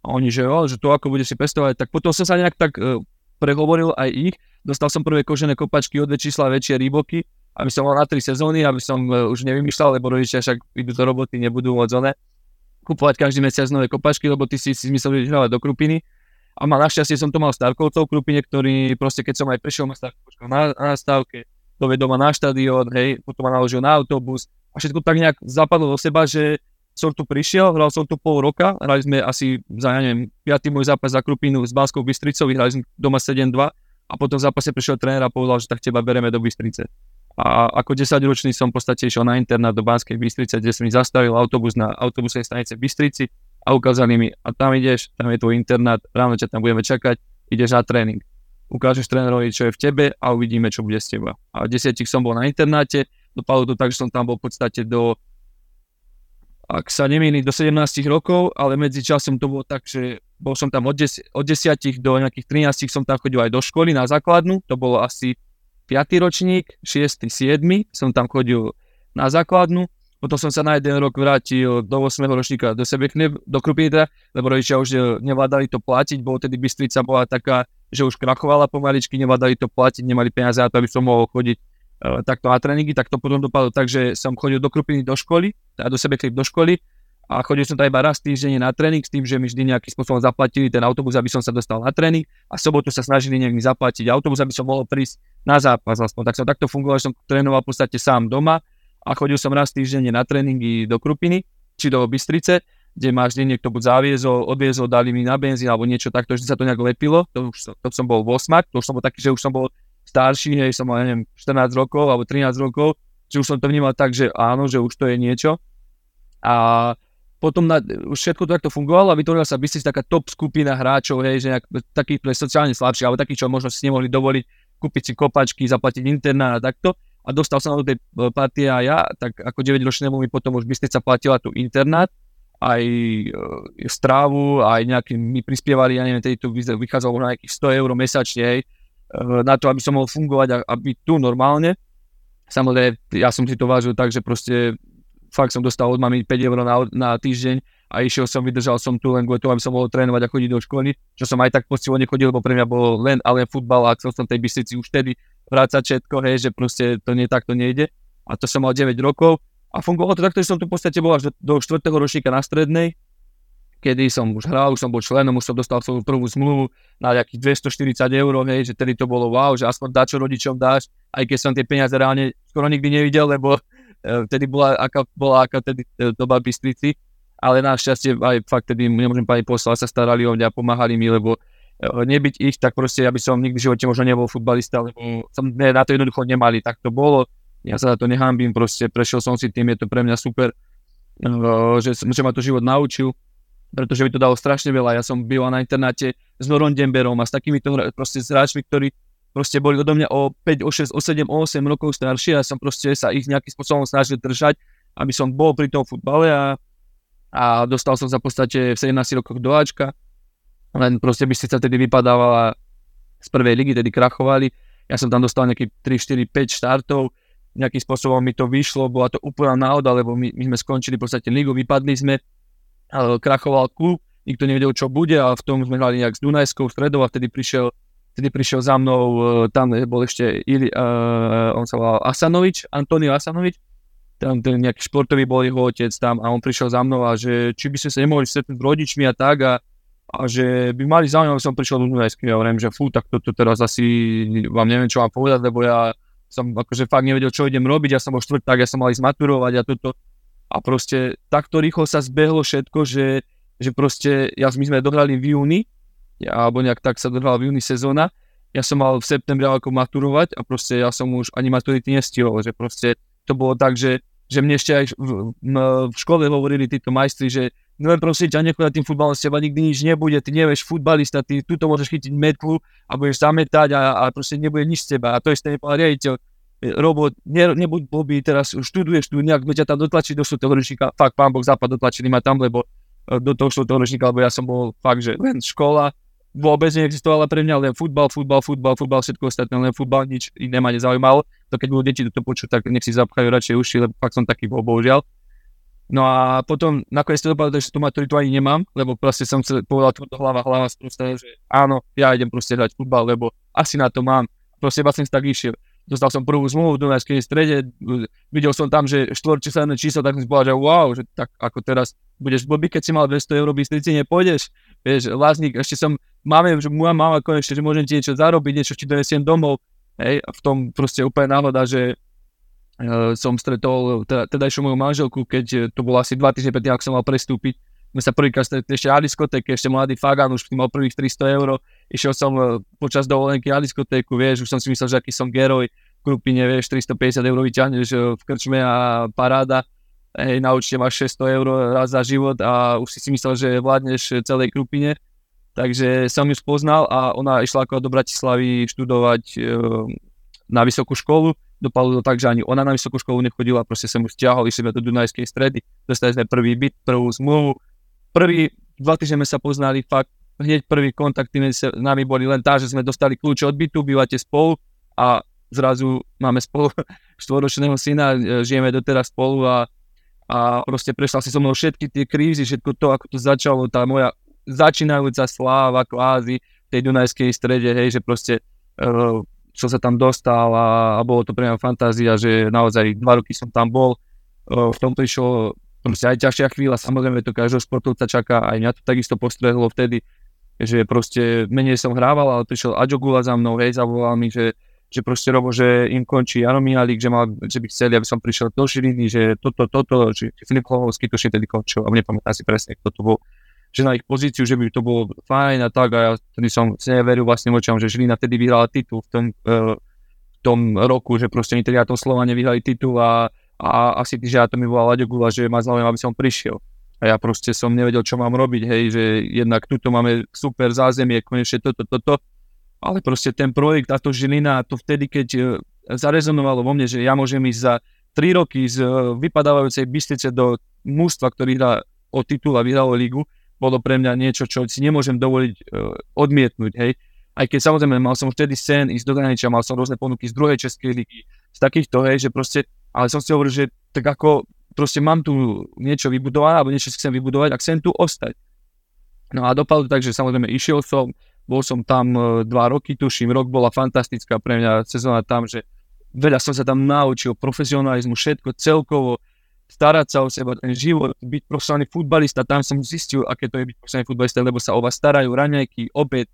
C: A oni, že, jo, že to ako bude si pestovať, tak potom som sa nejak tak uh, prehovoril aj ich. Dostal som prvé kožené kopačky od čísla väčšie rýboky aby som mal na tri sezóny, aby som uh, už nevymýšľal, lebo rodičia však idú do roboty, nebudú one kupovať každý mesiac nové kopačky, lebo ty si si myslel, že hrávať do Krupiny. A mal našťastie som to mal Starkovcov v Krupine, ktorý proste keď som aj prišiel, ma Starkovčka na, na stávke, dovedol ma na štadión, hej, potom ma naložil na autobus a všetko tak nejak zapadlo do seba, že som tu prišiel, hral som tu pol roka, hrali sme asi za, ja neviem, piatý môj zápas za Krupinu s Banskou Bystricou, vyhrali sme doma 7-2 a potom v zápase prišiel tréner a povedal, že tak teba bereme do Bystrice. A ako 10-ročný som v podstate išiel na internát do Banskej Bystrice, kde som mi zastavil autobus na autobusnej stanice Bystrici a ukázali mi, a tam ideš, tam je tvoj internát, ráno ťa tam budeme čakať, ideš na tréning. Ukážeš trénerovi, čo je v tebe a uvidíme, čo bude z teba. A v desiatich som bol na internáte, dopadlo to tak, že som tam bol v podstate do, ak sa nemýli, do 17 rokov, ale medzi časom to bolo tak, že bol som tam od, 10, od 10 do nejakých 13 som tam chodil aj do školy na základnú, to bolo asi 5. ročník, 6. 7. som tam chodil na základnu, potom som sa na jeden rok vrátil do 8. ročníka do sebe do Krupítra, lebo rodičia už e, nevládali to platiť, bolo tedy Bystrica bola taká, že už krachovala pomaličky, nevládali to platiť, nemali peniaze na to, aby som mohol chodiť uh, takto na tréningy, tak to potom dopadlo tak, že som chodil do Krupiny do školy, teda do sebe do školy, a chodil som tam iba raz týždenne na tréning s tým, že mi vždy nejakým spôsobom zaplatili ten autobus, aby som sa dostal na tréning a sobotu sa snažili nejak mi zaplatiť autobus, aby som mohol prísť na zápas aspoň. Tak som takto fungoval, že som trénoval v podstate sám doma a chodil som raz týždenne na tréningy do Krupiny či do Bystrice, kde ma vždy niekto buď zaviezol, odviezol, dali mi na benzín alebo niečo takto, že sa to nejak lepilo. To už som, to som bol 8, to už som bol taký, že už som bol starší, hej, som mal, neviem, 14 rokov alebo 13 rokov, že už som to vnímal tak, že áno, že už to je niečo. A potom na, už všetko to takto fungovalo a vytvorila sa Bystrica taká top skupina hráčov, hej, že nejak, takých pre sociálne slabších, alebo takých, čo možno si nemohli dovoliť kúpiť si kopačky, zaplatiť internát a takto. A dostal na do tej e, partie a ja, tak ako 9-ročnému mi potom už Bystrica platila tu internát, aj e, strávu, aj nejaký mi prispievali, ja neviem, tedy tu vychádzalo na nejakých 100 eur mesačne, hej, e, na to, aby som mohol fungovať a, a byť tu normálne. Samozrejme, ja som si to vážil tak, že proste fakt som dostal od mami 5 eur na, na týždeň a išiel som, vydržal som tu len kvôli tomu, aby som mohol trénovať a chodiť do školy, čo som aj tak poctivo nechodil, lebo pre mňa bolo len ale futbal a chcel som tej Bystrici už vtedy vrácať všetko, hej, že proste to nie takto nejde. A to som mal 9 rokov a fungovalo to takto, že som tu v podstate bol až do, do 4. ročníka na strednej, kedy som už hral, už som bol členom, už som dostal svoju prvú zmluvu na nejakých 240 eur, hej, že tedy to bolo wow, že aspoň dá, čo rodičom dáš, aj keď som tie peniaze reálne skoro nikdy nevidel, lebo vtedy bola aká, bola aká vtedy eh, doba Bystrici, ale našťastie aj fakt tedy, nemôžem pani poslať, sa starali o mňa, pomáhali mi, lebo eh, nebyť ich, tak proste, aby som nikdy v živote možno nebol futbalista, lebo som ne, na to jednoducho nemali, tak to bolo. Ja sa na to nehambím, proste prešiel som si tým, je to pre mňa super, že, že ma to život naučil. pretože by to dalo strašne veľa. Ja som byl na internáte s Norom Demberom a s takýmito proste hráčmi, ktorí proste boli odo mňa o 5, o 6, o 7, o 8 rokov staršie a som proste sa ich nejakým spôsobom snažil držať, aby som bol pri tom futbale a, a dostal som sa v podstate v 17 rokoch do Ačka, len proste by si sa tedy vypadávala z prvej ligy, tedy krachovali. Ja som tam dostal nejaký 3, 4, 5 štartov, nejakým spôsobom mi to vyšlo, bola to úplná náhoda, lebo my, my sme skončili v podstate ligu, vypadli sme, krachoval klub, nikto nevedel, čo bude a v tom sme hrali nejak s Dunajskou stredou a vtedy prišiel, vtedy prišiel za mnou, e, tam bol ešte Ili, uh, on sa volal Asanovič, Antonio Asanovič, tam ten nejaký športový bol jeho otec tam a on prišiel za mnou a že či by sme sa nemohli stretnúť rodičmi a tak a, a že by mali záujem, som prišiel do Dunajskej. A hovorím, že fú, tak toto to teraz asi vám neviem, čo mám povedať, lebo ja som akože fakt nevedel, čo idem robiť, ja som bol štvrták, ja som mal ísť maturovať a toto. A proste takto rýchlo sa zbehlo všetko, že, že proste, ja, my sme dohrali v júni, alebo nejak tak sa dohrala v júni sezóna, ja som mal v septembri ako maturovať a proste ja som už ani maturity nestihol, že proste to bolo tak, že, že mne ešte aj v, v, v škole hovorili títo majstri, že no prosím ťa, nechoď tým futbalom, z teba nikdy nič nebude, ty nevieš futbalista, ty tuto môžeš chytiť metlu a budeš zametať a, a proste nebude nič z teba. A to isté nepovedal riaditeľ. Robo, ne, nebuď blbý, teraz študuješ tu, nejak ťa tam dotlačiť do toho ročníka, fakt pán Boh západ dotlačili ma tam, lebo e, do toho toho ročníka, lebo ja som bol fakt, že len škola, vôbec neexistovala pre mňa, len futbal, futbal, futbal, futbal, všetko ostatné, len futbal, nič iné ma nezaujímalo. To keď budú deti toto počuť, tak nech si zapchajú radšej uši, lebo fakt som taký bol, bohužiaľ. No a potom nakoniec to dopadlo, že tú maturitu ani nemám, lebo proste som chcel povedal tvrdo hlava, hlava sproste, že áno, ja idem proste hrať futbal, lebo asi na to mám. Proste iba som tak išiel. Dostal som prvú zmluvu v Dunajskej strede, videl som tam, že štvorčíselné číslo, tak som povedal, že wow, že tak ako teraz budeš blbý, keď si mal 200 eur v Bystrici, nepôjdeš. Vieš, Láznik, ešte som, máme, že moja mama konečne, že môžem ti niečo zarobiť, niečo ti donesiem domov. Hej, a v tom proste úplne náhoda, že uh, som stretol teda, tedajšiu moju manželku, keď to bolo asi dva týždne predtým, ako som mal prestúpiť. My sa prvýkrát stretli ešte na diskotéke, ešte mladý Fagan, už mal prvých 300 eur. Išiel som uh, počas dovolenky na diskotéku, vieš, už som si myslel, že aký som geroj. V grupine, vieš, 350 eur vyťahneš uh, v krčme a paráda. Hej, na máš 600 eur raz za život a už si si myslel, že vládneš celej grupine. Takže som ju spoznal a ona išla ako do Bratislavy študovať na vysokú školu dopadlo to tak, že ani ona na vysokú školu nechodila, proste som ju stiahol, išli sme do Dunajskej stredy, dostali sme prvý byt, prvú zmluvu, prvý, dva týždne sa poznali, fakt hneď prvý kontakty medzi nami boli len tá, že sme dostali kľúče od bytu, bývate spolu a zrazu máme spolu štvoročného syna, e, žijeme doteraz spolu a, a proste prešla si so mnou všetky tie krízy, všetko to, ako to začalo, tá moja začínajúca sláva kvázi v tej Dunajskej strede, hej, že proste uh, čo sa tam dostal a, a bolo to pre mňa fantázia, že naozaj dva roky som tam bol. V tom prišlo proste aj ťažšia chvíľa, samozrejme to každého športovca čaká, aj mňa to takisto postrehlo vtedy, že proste menej som hrával, ale prišiel Aďo Gula za mnou, hej, zavolal mi, že, že proste Robo, že im končí Jaromír že, mal, že by chceli, aby som prišiel do Žiliny, že toto, toto, že Filip Hlohovský to vtedy končil, a nepamätám si presne, kto to bol. Že na ich pozíciu, že by to bolo fajn a tak a ja tedy som si neveril vlastne očam, že Žilina tedy vyhrala titul v tom, uh, v tom roku, že proste tedy na tom Slovane vyhrali titul a, a asi že ja to mi volal Laďo Gula, že ma zaujímavé, aby som prišiel. A ja proste som nevedel, čo mám robiť, hej, že jednak tuto máme super zázemie, konečne toto, toto, ale proste ten projekt a to Žilina, to vtedy, keď uh, zarezonovalo vo mne, že ja môžem ísť za 3 roky z uh, vypadávajúcej Bystrice do mústva, ktorý hrá o titul a vyhralo ligu, bolo pre mňa niečo, čo si nemôžem dovoliť uh, odmietnúť, hej. Aj keď samozrejme mal som vtedy sen ísť do zahraničia, mal som rôzne ponuky z druhej českej ligy, z takýchto, hej, že proste, ale som si hovoril, že tak ako proste mám tu niečo vybudované, alebo niečo si chcem vybudovať a chcem tu ostať. No a dopadlo tak, že samozrejme išiel som, bol som tam uh, dva roky, tuším, rok bola fantastická pre mňa sezóna tam, že veľa som sa tam naučil, profesionalizmu, všetko celkovo, starať sa o seba, ten život, byť profesionálny futbalista, tam som zistil, aké to je byť profesionálny futbalista, lebo sa o vás starajú raňajky, obed,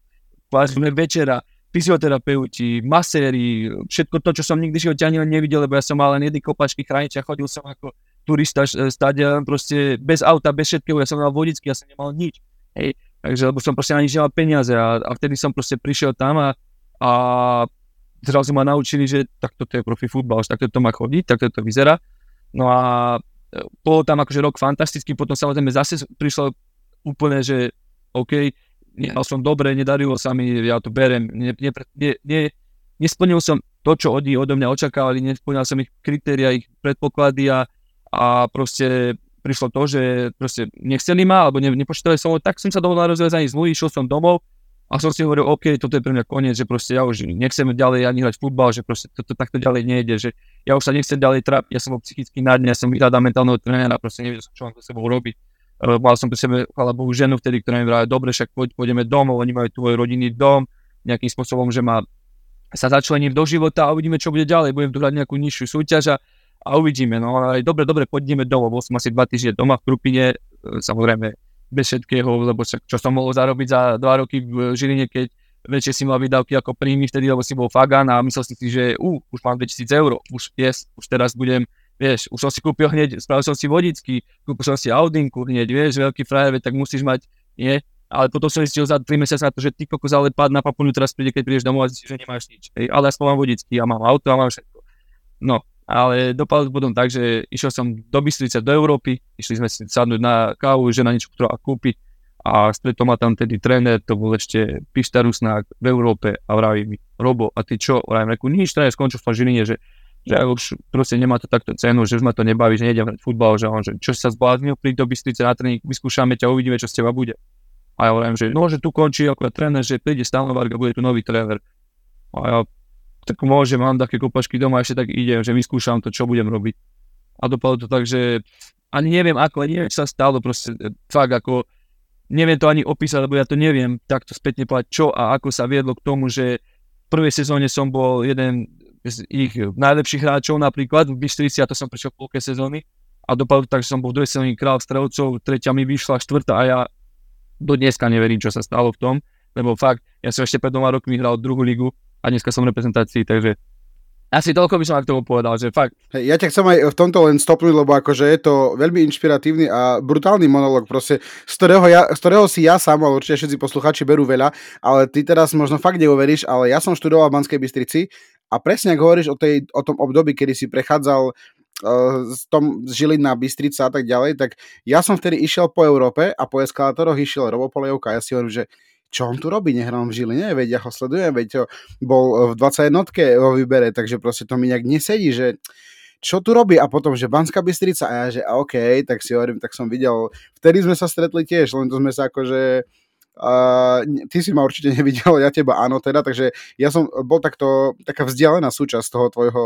C: kvázme večera, fyzioterapeuti, maséri, všetko to, čo som nikdy živote ani nevidel, lebo ja som mal len jedny kopačky chrániť a chodil som ako turista stať proste bez auta, bez všetkého, ja som mal vodicky, ja som nemal nič. Hej. Takže, lebo som proste ani nemal peniaze a, a vtedy som proste prišiel tam a, a zrazu ma naučili, že takto to je profi futbal, takto to má chodiť, takto to vyzerá. No a e, bolo tam akože rok fantastický, potom samozrejme zase prišlo úplne, že OK, nehral som dobre, nedarilo sa mi, ja to berem, ne, ne, ne, ne, nesplnil som to, čo oni odo mňa očakávali, nesplnil som ich kritéria, ich predpoklady a, a proste prišlo to, že proste nechceli ma, alebo ne, nepočítali som, tak som sa dovolil na rozviazanie zmluvy, išiel som domov a som si hovoril, OK, toto je pre mňa koniec, že proste ja už nechcem ďalej ani hrať futbal, že proste toto takto ďalej nejde, že ja už sa nechcem ďalej trápiť, ja som psychicky na dne, ja som vyhľadal mentálneho trénera, proste nevedel som, čo mám so sebou robiť. Mal som pri sebe, chvála Bohu, ženu vtedy, ktorá mi vrala, dobre, však pôjdeme domov, oni majú tvoj rodinný dom, nejakým spôsobom, že ma sa začlením do života a uvidíme, čo bude ďalej. Budem tu hrať nejakú nižšiu súťaž a, a uvidíme. No ale dobre, dobre, poďme domov. Bol som asi dva týždne doma v Krupine, e, samozrejme bez všetkého, lebo čo som mohol zarobiť za dva roky v Žiline, keď väčšie si mal výdavky ako príjmy vtedy, lebo si bol Fagan a myslel si, že uh, už mám 2000 eur, už yes, už teraz budem, vieš, už som si kúpil hneď, spravil som si vodičky, kúpil som si Audinku hneď, vieš, veľký frajer, tak musíš mať, nie, ale potom som zistil za 3 mesiace na to, že ty kokos ale pád na papunu teraz príde, keď prídeš domov a zistíš, že nemáš nič. Hej, ale aspoň mám vodičky, ja mám auto a mám všetko. No, ale dopadlo potom tak, že išiel som do Bystrice, do Európy, išli sme si sadnúť na kávu, že na niečo ktorá kúpiť a stretol ma tam tedy tréner, to bol ešte Pišta Rusnák v Európe a vraví mi, Robo, a ty čo? Vravím, reku, nič, tréner skončil v tom Žiline, že, že už proste nemá to takto cenu, že už ma to nebaví, že nejdem hrať futbal, že on, že čo sa zbláznil, príď do Bystrice na tréning, vyskúšame ťa, uvidíme, čo z teba bude. A ja hovorím, že no, že tu končí ako tréner, že príde Stanovark a bude tu nový tréner. A ja tak môžem, mám také kopačky doma, ešte tak idem, že vyskúšam to, čo budem robiť. A dopadlo to tak, že ani neviem ako, ani neviem, čo sa stalo, proste e, fakt ako, neviem to ani opísať, lebo ja to neviem takto spätne povedať, čo a ako sa viedlo k tomu, že v prvej sezóne som bol jeden ich najlepších hráčov napríklad v Bystrici a to som prišiel v polke sezóny a dopadlo tak, že som bol sezóne král strelcov, tretia mi vyšla, štvrtá a ja do dneska neverím, čo sa stalo v tom, lebo fakt, ja som ešte pred dvoma rokmi hral druhú ligu a dneska som v reprezentácii, takže asi toľko by som k tomu povedal, že fakt.
B: Hey, ja ťa chcem aj v tomto len stopnúť, lebo akože je to veľmi inšpiratívny a brutálny monolog, proste, z ktorého, ja, z ktorého si ja sám, ale určite všetci posluchači berú veľa, ale ty teraz možno fakt neuveríš, ale ja som študoval v Banskej Bystrici a presne ak hovoríš o, tej, o tom období, kedy si prechádzal z, tom, z Žilina, Bystrica a tak ďalej, tak ja som vtedy išiel po Európe a po eskalátoroch išiel Robo a ja si hovorím, že čo on tu robí, nehrám v Žiline, veď ja ho sledujem, veď to bol v 21 vo výbere, takže proste to mi nejak nesedí, že čo tu robí? A potom, že Banská Bystrica a ja, že OK, tak si hovorím, tak som videl, vtedy sme sa stretli tiež, len to sme sa akože Ty si ma určite nevidel, ja teba áno teda, takže ja som bol takto, taká vzdialená súčasť toho tvojho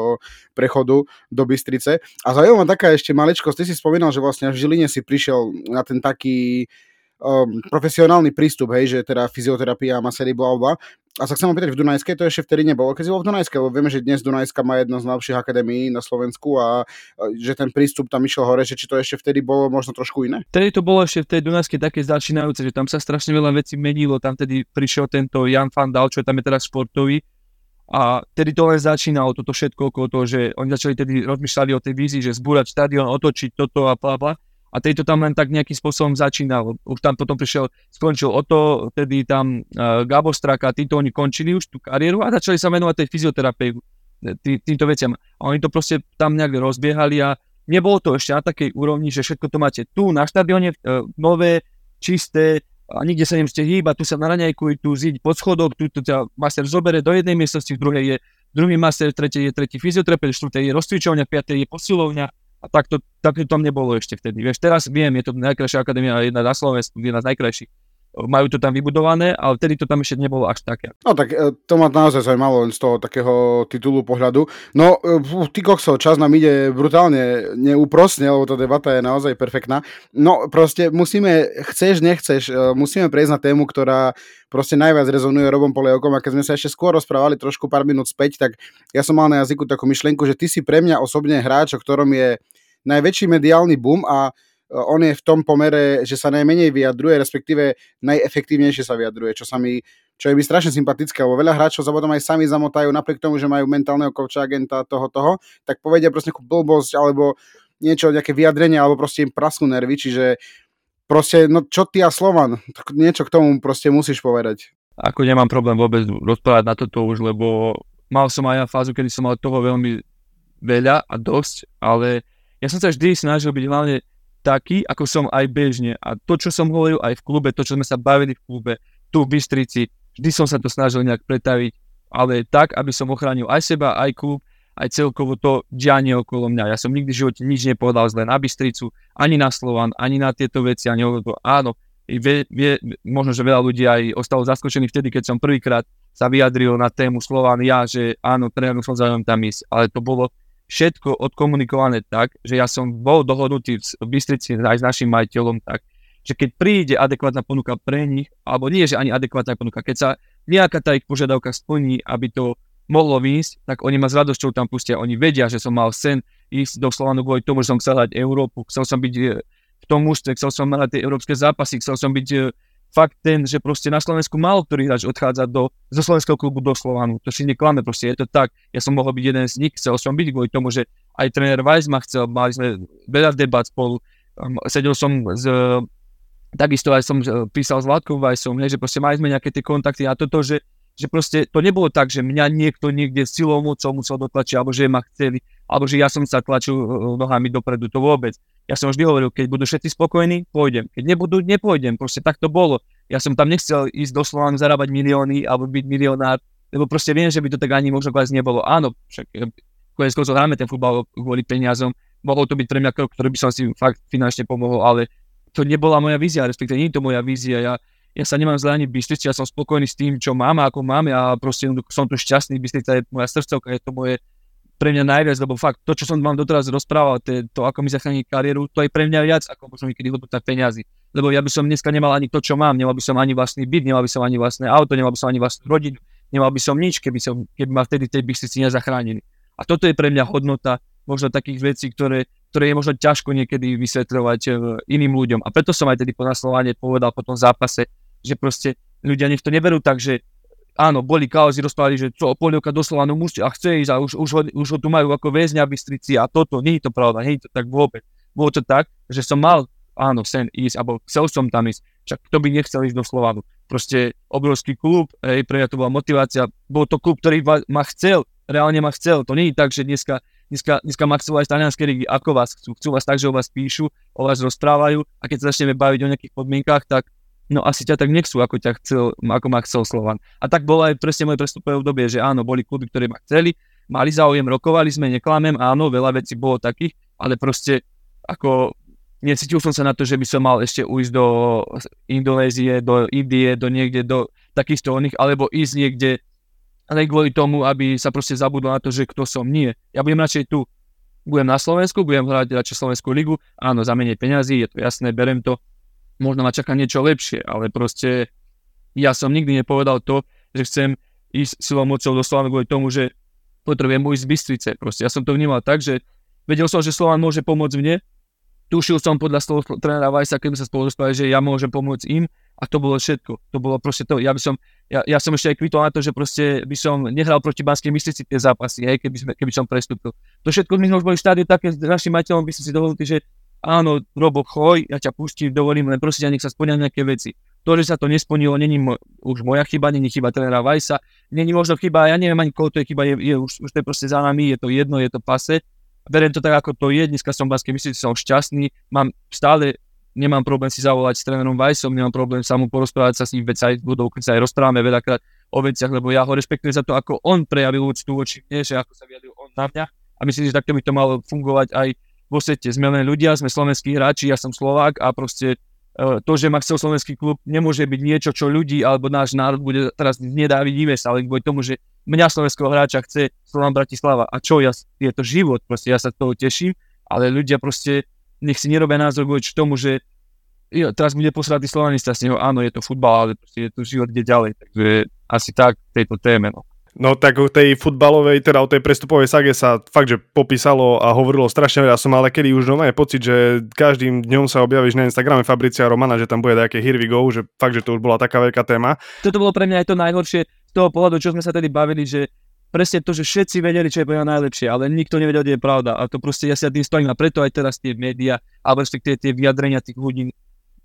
B: prechodu do Bystrice. A zaujímavá taká ešte maličkosť, ty si spomínal, že vlastne v Žiline si prišiel na ten taký um, profesionálny prístup, hej, že teda fyzioterapia, masery, bla, bla. A sa chcem opýtať, v Dunajskej to ešte vtedy nebolo, keď si bol v Dunajskej, lebo vieme, že dnes Dunajska má jedno z najlepších akadémií na Slovensku a že ten prístup tam išiel hore, že či to ešte vtedy bolo možno trošku iné?
C: Vtedy to bolo ešte v tej Dunajskej také začínajúce, že tam sa strašne veľa vecí menilo, tam tedy prišiel tento Jan Fandal, čo je tam je teraz športový, a tedy to len začínalo, toto všetko okolo toho, že oni začali tedy rozmýšľali o tej vízii, že zbúrať štadión, otočiť toto a bla bla a tejto tam len tak nejakým spôsobom začínal. Už tam potom prišiel, skončil o to, tedy tam uh, Gabo Straka, títo oni končili už tú kariéru a začali sa venovať tej fyzioterapii, tý, týmto veciam. A oni to proste tam nejak rozbiehali a nebolo to ešte na takej úrovni, že všetko to máte tu na štadióne, uh, nové, čisté, a nikde sa nemusíte hýbať, tu sa na raňajku, tu ziť pod schodok, tu, ťa master zobere do jednej miestnosti, v druhej je druhý master, v tretej je tretí fyzioterapeut, v štvrtej je rozcvičovňa, v piatej je posilovňa, a tak to, tak to tam nebolo ešte vtedy. Vieš, teraz viem, je to najkrajšia akadémia, jedna na Slovensku, jedna z najkrajších. Majú to tam vybudované, ale vtedy to tam ešte nebolo až také.
B: No tak e, to ma naozaj zaujímalo len z toho takého titulu pohľadu. No, e, ty kokso, čas nám ide brutálne neúprosne, lebo tá debata je naozaj perfektná. No proste musíme, chceš, nechceš, e, musíme prejsť na tému, ktorá proste najviac rezonuje Robom Polievkom a keď sme sa ešte skôr rozprávali trošku pár minút späť, tak ja som mal na jazyku takú myšlienku, že ty si pre mňa osobne hráč, o ktorom je najväčší mediálny boom a e, on je v tom pomere, že sa najmenej vyjadruje, respektíve najefektívnejšie sa vyjadruje, čo sa mi čo je mi strašne sympatické, lebo veľa hráčov sa potom aj sami zamotajú, napriek tomu, že majú mentálneho coacha, agenta, toho, toho, tak povedia proste nejakú blbosť, alebo niečo, nejaké vyjadrenie, alebo proste im prasnú nervy, čiže proste, no čo ty a Slovan, niečo k tomu proste musíš povedať.
C: Ako nemám problém vôbec rozprávať na toto už, lebo mal som aj ja fázu, kedy som mal toho veľmi veľa a dosť, ale ja som sa vždy snažil byť hlavne taký, ako som aj bežne. A to, čo som hovoril aj v klube, to, čo sme sa bavili v klube, tu v Bystrici, vždy som sa to snažil nejak pretaviť, ale tak, aby som ochránil aj seba, aj klub, aj celkovo to dianie okolo mňa. Ja som nikdy v živote nič nepovedal zle na Bystricu, ani na Slovan, ani na tieto veci, ani to. Áno, vie, vie, možno, že veľa ľudí aj ostalo zaskočených vtedy, keď som prvýkrát sa vyjadril na tému Slovan ja, že áno, tréner som záujem tam ísť, ale to bolo všetko odkomunikované tak, že ja som bol dohodnutý v Bystrici aj s našim majiteľom tak, že keď príde adekvátna ponuka pre nich, alebo nie, že ani adekvátna ponuka, keď sa nejaká tá ich požiadavka splní, aby to mohlo výjsť, tak oni ma s radosťou tam pustia. Oni vedia, že som mal sen ísť do Slovanu kvôli tomu, že som chcel hrať Európu, chcel som byť eh, v tom ústve, chcel som hrať tie európske zápasy, chcel som byť eh, fakt ten, že proste na Slovensku mal ktorý hráč odchádza do, zo slovenského klubu do Slovanu. To si neklame, proste je to tak. Ja som mohol byť jeden z nich, chcel som byť kvôli tomu, že aj tréner Weiss ma chcel, mali sme veľa debat spolu, um, sedel som s takisto aj som písal s Vládkom Weissom, že proste mali sme nejaké tie kontakty a toto, že že proste to nebolo tak, že mňa niekto niekde silou mocou musel dotlačiť, alebo že ma chceli, alebo že ja som sa tlačil e, nohami dopredu, to vôbec. Ja som vždy hovoril, keď budú všetci spokojní, pôjdem. Keď nebudú, nepôjdem. Proste tak to bolo. Ja som tam nechcel ísť do Slovanu zarábať milióny alebo byť milionár, lebo proste viem, že by to tak ani možno kvázi nebolo. Áno, však e, konec koncov hráme ten futbal kvôli peniazom, mohol to byť pre mňa krok, ktorý by som si fakt finančne pomohol, ale to nebola moja vízia, respektíve nie je to moja vízia. Ja, ja sa nemám zle ani Bystrici, ja som spokojný s tým, čo mám a ako mám a proste som tu šťastný, Bystrica je moja srdcovka, je to moje pre mňa najviac, lebo fakt to, čo som vám doteraz rozprával, to, to ako mi zachráni kariéru, to je pre mňa viac, ako možno niekedy hodnota peniazy. Lebo ja by som dneska nemal ani to, čo mám, nemal by som ani vlastný byt, nemal by som ani vlastné auto, nemal by som ani vlastnú rodinu, nemal by som nič, keby, som, keby ma vtedy tej Bystrici nezachránili. A toto je pre mňa hodnota možno takých vecí, ktoré, ktoré je možno ťažko niekedy vysvetľovať e, iným ľuďom. A preto som aj tedy po naslovanie povedal po tom zápase, že proste ľudia nech to neberú tak, že áno, boli kauzy, rozprávali, že čo, polievka doslova no musí a chce ísť a už, už, ho, už ho tu majú ako väzňa v Bystrici a toto, nie je to pravda, nie je to tak vôbec. Bolo to tak, že som mal, áno, sen ísť, alebo chcel som tam ísť, však kto by nechcel ísť do Slovanu. Proste obrovský klub, hej, pre mňa to bola motivácia, bol to klub, ktorý ma chcel, reálne ma chcel, to nie je tak, že dneska, dneska, dneska ma aj talianské ligy, ako vás chcú, chcú vás tak, že o vás píšu, o vás rozprávajú a keď sa začneme baviť o nejakých podmienkach, tak no asi ťa tak nechcú, ako ťa chcel, ako ma chcel Slovan. A tak bolo aj presne moje prestupové obdobie, že áno, boli kluby, ktoré ma chceli, mali záujem, rokovali sme, neklamem, áno, veľa vecí bolo takých, ale proste ako necítil som sa na to, že by som mal ešte ujsť do Indonézie, do Indie, do niekde, do takých oných, alebo ísť niekde len kvôli tomu, aby sa proste zabudlo na to, že kto som. Nie. Ja budem radšej tu. Budem na Slovensku, budem hrať radšej Slovenskú ligu. Áno, za menej peňazí, je to jasné, berem to možno ma čaká niečo lepšie, ale proste ja som nikdy nepovedal to, že chcem ísť silou mocou do Slovanu kvôli tomu, že potrebujem ísť z Bystrice. Proste ja som to vnímal tak, že vedel som, že Slovan môže pomôcť mne, tušil som podľa slov trénera Vajsa, keď sa spolu rozprávali, že ja môžem pomôcť im a to bolo všetko. To bolo proste to. Ja by som, ja, ja som ešte aj kvitol na to, že proste by som nehral proti Banskej Bystrici tie zápasy, hej, keby, sme, keby som prestúpil. To všetko my sme už boli v štádiu také s našim majiteľom by si dovolili, že áno, Robo, choj, ja ťa pustím, dovolím, len prosím, nech sa splňa nejaké veci. To, že sa to nesplnilo, není mo- už moja chyba, není chyba trénera Vajsa, není možno chyba, ja neviem ani koho to je chyba, je, je, už, už to je proste za nami, je to jedno, je to pase. Beriem to tak, ako to je, dneska som Banskej myslím, som šťastný, mám stále, nemám problém si zavolať s trénerom Vajsom, nemám problém sa mu porozprávať sa s ním, veď sa aj budou, keď sa aj rozprávame veľakrát o veciach, lebo ja ho respektujem za to, ako on prejavil úctu voči mne, že ako sa vyjadril on na mňa a myslím, že takto by to malo fungovať aj vo. Sme len ľudia, sme slovenskí hráči, ja som Slovák a proste e, to, že ma chcel slovenský klub, nemôže byť niečo, čo ľudí alebo náš národ bude teraz nedáviť divesť, ale kvôli tomu, že mňa slovenského hráča chce Slovan Bratislava. A čo, ja, je to život, proste ja sa toho teším, ale ľudia proste nech si nerobia názor kvôli tomu, že jo, teraz bude posratý slovanista z neho, áno, je to futbal, ale proste je to život kde ďalej, takže asi tak tejto téme. No.
A: No tak o tej futbalovej, teda o tej prestupovej sage sa fakt, že popísalo a hovorilo strašne veľa. Som ale kedy už je pocit, že každým dňom sa objavíš na Instagrame Fabricia Romana, že tam bude nejaké here we go, že fakt, že to už bola taká veľká téma.
C: Toto bolo pre mňa aj to najhoršie z toho pohľadu, čo sme sa tedy bavili, že presne to, že všetci vedeli, čo je pre mňa najlepšie, ale nikto nevedel, kde je pravda. A to proste ja si tým stojím a preto aj teraz tie médiá, alebo respektíve tie vyjadrenia tých ľudí,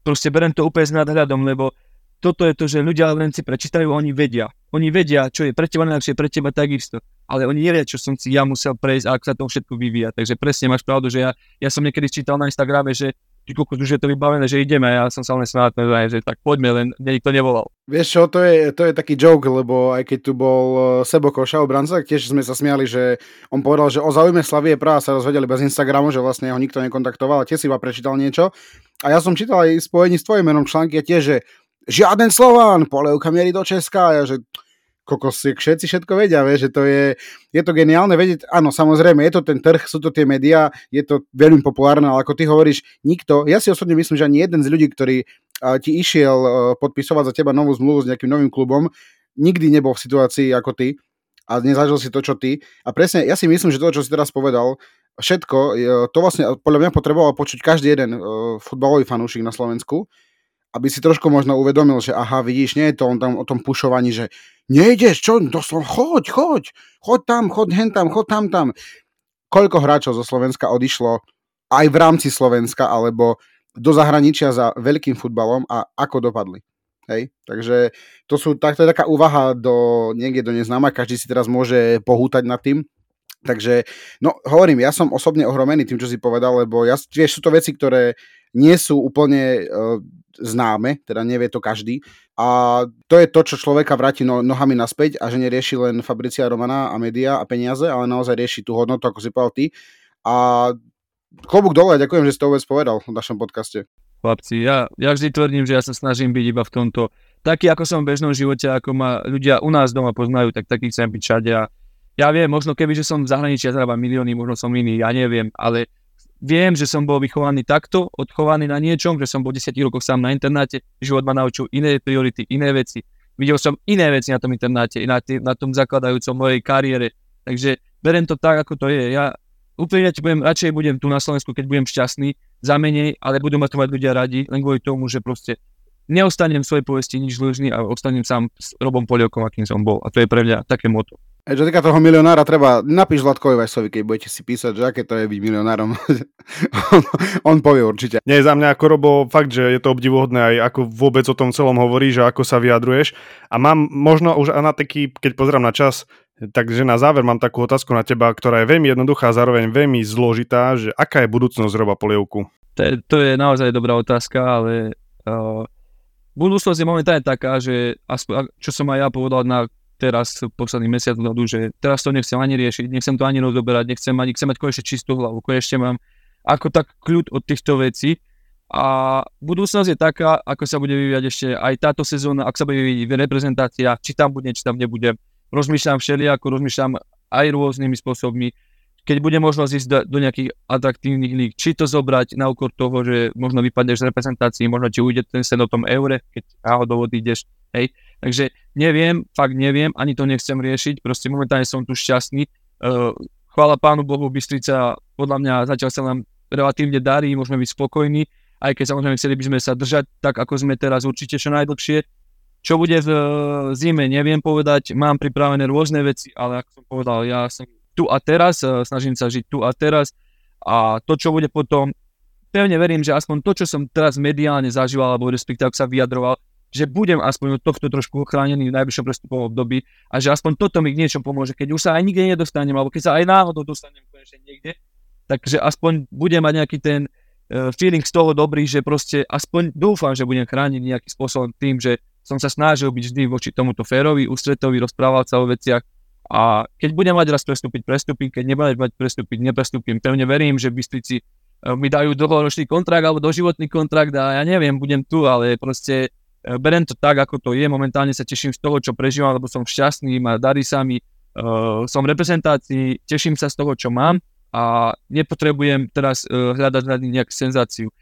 C: proste berem to úplne s nadhľadom, lebo toto je to, že ľudia len si prečítajú, oni vedia. Oni vedia, čo je pre teba najlepšie, pre teba takisto. Ale oni nevedia, čo som si ja musel prejsť a ako sa to všetko vyvíja. Takže presne máš pravdu, že ja, ja som niekedy čítal na Instagrame, že či koľko už je to vybavené, že ideme, ja som sa len snáď, že tak poďme, len nikto nevolal.
B: Vieš čo, to je, to je taký joke, lebo aj keď tu bol e, Sebo Koša, obranca, tiež sme sa smiali, že on povedal, že o záujme Slavie práva sa rozvedeli bez Instagramu, že vlastne ho nikto nekontaktoval a tiež si iba prečítal niečo. A ja som čítal aj spojení s tvojim menom články a tiež, že žiaden Slován, polevka mierí do Česka, a ja, že kokos, všetci všetko vedia, vie, že to je, je to geniálne vedieť, áno, samozrejme, je to ten trh, sú to tie médiá, je to veľmi populárne, ale ako ty hovoríš, nikto, ja si osobne myslím, že ani jeden z ľudí, ktorý ti išiel podpisovať za teba novú zmluvu s nejakým novým klubom, nikdy nebol v situácii ako ty a nezažil si to, čo ty. A presne, ja si myslím, že to, čo si teraz povedal, všetko, to vlastne podľa mňa potreboval počuť každý jeden futbalový fanúšik na Slovensku, aby si trošku možno uvedomil, že aha, vidíš, nie je to on tam o tom pušovaní, že nejdeš, čo, doslova, choď, choď, choď tam, choď hen tam, choď tam, tam. Koľko hráčov zo Slovenska odišlo aj v rámci Slovenska, alebo do zahraničia za veľkým futbalom a ako dopadli. Hej? Takže to, sú, tak, to je taká úvaha do, niekde do neznáma, každý si teraz môže pohútať nad tým. Takže, no hovorím, ja som osobne ohromený tým, čo si povedal, lebo ja, vieš, sú to veci, ktoré nie sú úplne uh, známe, teda nevie to každý. A to je to, čo človeka vráti no, nohami naspäť a že nerieši len Fabricia Romana a média a peniaze, ale naozaj rieši tú hodnotu, ako si povedal ty. A klobúk dole, ďakujem, že ste to vôbec povedal v našom podcaste.
C: Chlapci, ja, ja vždy tvrdím, že ja sa snažím byť iba v tomto taký, ako som v bežnom živote, ako ma ľudia u nás doma poznajú, tak taký chcem byť všade. A ja viem, možno keby, že som v zahraničí, ja zarábam milióny, možno som iný, ja neviem, ale viem, že som bol vychovaný takto, odchovaný na niečom, že som bol 10 rokov sám na internáte, život ma naučil iné priority, iné veci. Videl som iné veci na tom internáte, na, tý, na tom zakladajúcom mojej kariére. Takže berem to tak, ako to je. Ja úplne ti budem, radšej budem tu na Slovensku, keď budem šťastný, za menej, ale budú ma to mať ľudia radi, len kvôli tomu, že proste neostanem v svojej povesti nič dlžný a ostanem sám s Robom Poliokom, akým som bol. A to je pre mňa také moto.
B: Čo týka toho milionára, treba, napíš Zlatkovi Vajsovi, keď budete si písať, že aké to je byť milionárom. on, on povie určite.
A: Nie, za mňa ako Robo, fakt, že je to obdivuhodné aj ako vôbec o tom celom hovoríš a ako sa vyjadruješ. A mám možno už na taký, keď pozrám na čas, takže na záver mám takú otázku na teba, ktorá je veľmi jednoduchá a zároveň veľmi zložitá, že aká je budúcnosť Roba Polievku?
C: To je, to je naozaj dobrá otázka, ale uh, budúcnosť je momentálne taká, že aspoň, čo som aj ja povedal na teraz posledný mesiac dozadu, že teraz to nechcem ani riešiť, nechcem to ani rozoberať, nechcem ani, chcem mať konečne čistú hlavu, konečne mám ako tak kľud od týchto vecí a budúcnosť je taká, ako sa bude vyvíjať ešte aj táto sezóna, ak sa bude vyvíjať reprezentácia, či tam bude, či tam nebude. Rozmýšľam všelijako, rozmýšľam aj rôznymi spôsobmi, keď bude možnosť ísť do nejakých atraktívnych líg, či to zobrať na úkor toho, že možno vypadneš z reprezentácií, možno ti ujde ten sen o tom eure, keď náhodou odídeš, hej. Takže neviem, fakt neviem, ani to nechcem riešiť, proste momentálne som tu šťastný. Uh, chvála pánu Bohu, Bystrica, podľa mňa zatiaľ sa nám relatívne darí, môžeme byť spokojní, aj keď samozrejme chceli by sme sa držať tak, ako sme teraz určite čo najdlhšie. Čo bude v zime, neviem povedať, mám pripravené rôzne veci, ale ako som povedal, ja som tu a teraz, e, snažím sa žiť tu a teraz a to, čo bude potom, pevne verím, že aspoň to, čo som teraz mediálne zažíval, alebo respektíve ak sa vyjadroval, že budem aspoň od tohto trošku ochránený v najbližšom prestupovom období a že aspoň toto mi k niečom pomôže, keď už sa aj nikde nedostanem, alebo keď sa aj náhodou dostanem konečne niekde, takže aspoň budem mať nejaký ten uh, feeling z toho dobrý, že proste aspoň dúfam, že budem chrániť nejakým spôsobom tým, že som sa snažil byť vždy voči tomuto férovi, ústretovi, rozprával sa o veciach, a keď budem mať raz prestúpiť, prestúpim, keď nebudem mať prestúpiť, neprestúpim. Pevne verím, že Bystrici eh, mi dajú dlhoročný kontrakt alebo doživotný kontrakt a ja neviem, budem tu, ale proste berem to tak, ako to je. Momentálne sa teším z toho, čo prežívam, lebo som šťastný, a darí sa mi, uh, som reprezentácii, teším sa z toho, čo mám a nepotrebujem teraz uh, hľadať nejakú senzáciu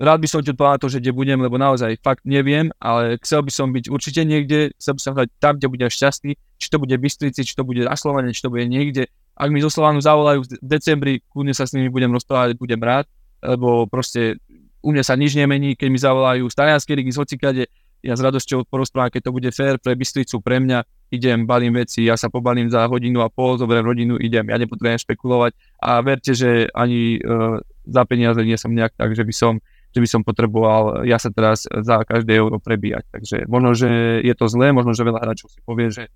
C: rád by som ti odpovedal to, že kde budem, lebo naozaj fakt neviem, ale chcel by som byť určite niekde, chcel by som hľadať tam, kde budem šťastný, či to bude v Bystrici, či to bude na Slovane, či to bude niekde. Ak mi zo Slovanu zavolajú v decembri, kľudne sa s nimi budem rozprávať, budem rád, lebo proste u mňa sa nič nemení, keď mi zavolajú z Talianskej ligy, z hocikade, ja s radosťou porozprávam, keď to bude fér pre Bystricu, pre mňa, idem, balím veci, ja sa pobalím za hodinu a pol, zoberiem rodinu, idem, ja nepotrebujem špekulovať a verte, že ani uh, za peniaze nie som nejak tak, že by som že by som potreboval ja sa teraz za každé euro prebíjať. Takže možno, že je to zlé, možno, že veľa hráčov si povie, že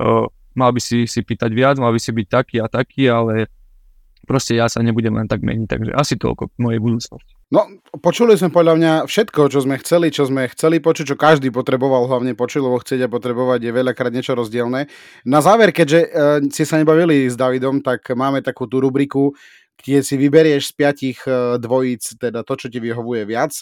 C: uh, mal by si si pýtať viac, mal by si byť taký a taký, ale proste ja sa nebudem len tak meniť, takže asi toľko mojej budúcnosti.
B: No, počuli sme podľa mňa všetko, čo sme chceli, čo sme chceli počuť, čo každý potreboval hlavne počuť, lebo chcieť a potrebovať je veľakrát niečo rozdielne. Na záver, keďže uh, si sa nebavili s Davidom, tak máme takú tú rubriku, kde si vyberieš z piatich uh, dvojíc, teda to, čo ti vyhovuje viac.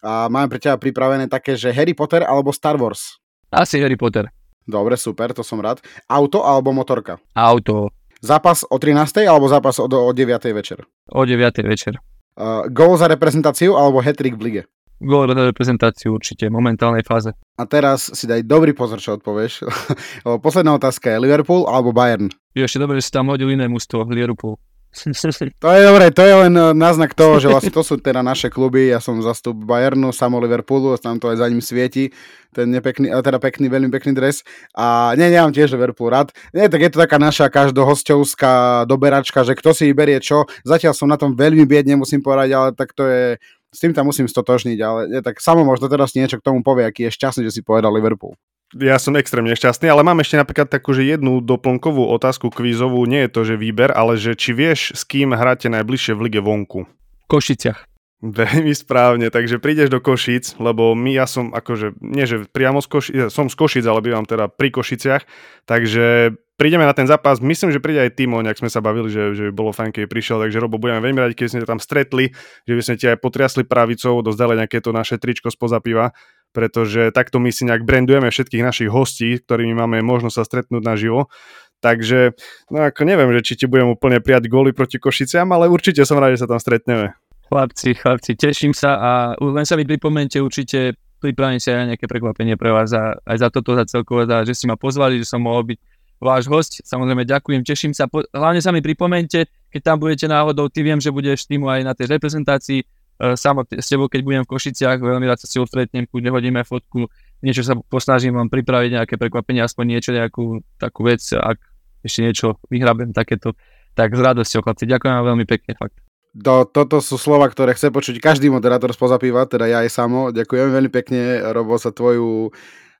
B: A máme pre teba pripravené také, že Harry Potter alebo Star Wars.
C: Asi Harry Potter.
B: Dobre, super, to som rád. Auto alebo motorka?
C: Auto.
B: Zápas o 13. alebo zápas o, o 9. večer?
C: O 9. večer.
B: Uh, gól za reprezentáciu alebo hetrik v lige?
C: Gól za reprezentáciu určite, v momentálnej fáze.
B: A teraz si daj dobrý pozor, čo odpovieš. Posledná otázka je Liverpool alebo Bayern?
C: Je ešte dobre, že si tam hodil iné mústvo, Liverpool.
B: To je dobré, to je len eh, náznak toho, že vlastne to sú teda naše kluby, ja som zastup Bayernu, samo Liverpoolu, tam to aj za ním svieti, ten nepekný, teda pekný, veľmi pekný dres. A nie, nemám tiež Liverpool rád. Nie, tak je to taká naša každohostovská doberačka, že kto si vyberie čo, zatiaľ som na tom veľmi biedne, musím povedať, ale tak to je, s tým tam musím stotožniť, ale nie, tak samo možno teraz niečo k tomu povie, aký je šťastný, že si povedal Liverpool
A: ja som extrémne šťastný, ale mám ešte napríklad takú, že jednu doplnkovú otázku kvízovú, nie je to, že výber, ale že či vieš, s kým hráte najbližšie v lige vonku?
C: V Košiciach.
A: Veľmi správne, takže prídeš do Košic, lebo my, ja som akože, nie že priamo z Košic, som z Košic, ale bývam teda pri Košiciach, takže prídeme na ten zápas, myslím, že príde aj Timo, nejak sme sa bavili, že, že by bolo fajn, keď prišiel, takže Robo, budeme veľmi radi, keď sme tam stretli, že by sme ti aj potriasli pravicou, dozdali nejaké to naše tričko spoza piva, pretože takto my si nejak brandujeme všetkých našich hostí, ktorými máme možnosť sa stretnúť naživo. Takže, no ako neviem, že či ti budem úplne prijať góly proti Košiciam, ale určite som rád, že sa tam stretneme.
C: Chlapci, chlapci, teším sa a len sa mi pripomente určite pripravím si aj nejaké prekvapenie pre vás a aj za toto, za celkovo, za, že si ma pozvali, že som mohol byť váš host. Samozrejme ďakujem, teším sa. Po, hlavne sa mi pripomente, keď tam budete náhodou, ty viem, že budeš týmu aj na tej reprezentácii, E, samo s tebou, keď budem v Košiciach, veľmi rád sa si odstretnem, kľudne hodíme fotku, niečo sa posnažím vám pripraviť, nejaké prekvapenie, aspoň niečo, nejakú takú vec, ak ešte niečo vyhrabem takéto, tak s radosťou, chlapci, ďakujem vám veľmi pekne, fakt.
B: Do, toto sú slova, ktoré chce počuť každý moderátor spoza piva, teda ja aj samo. Ďakujem veľmi pekne, Robo, za tvoju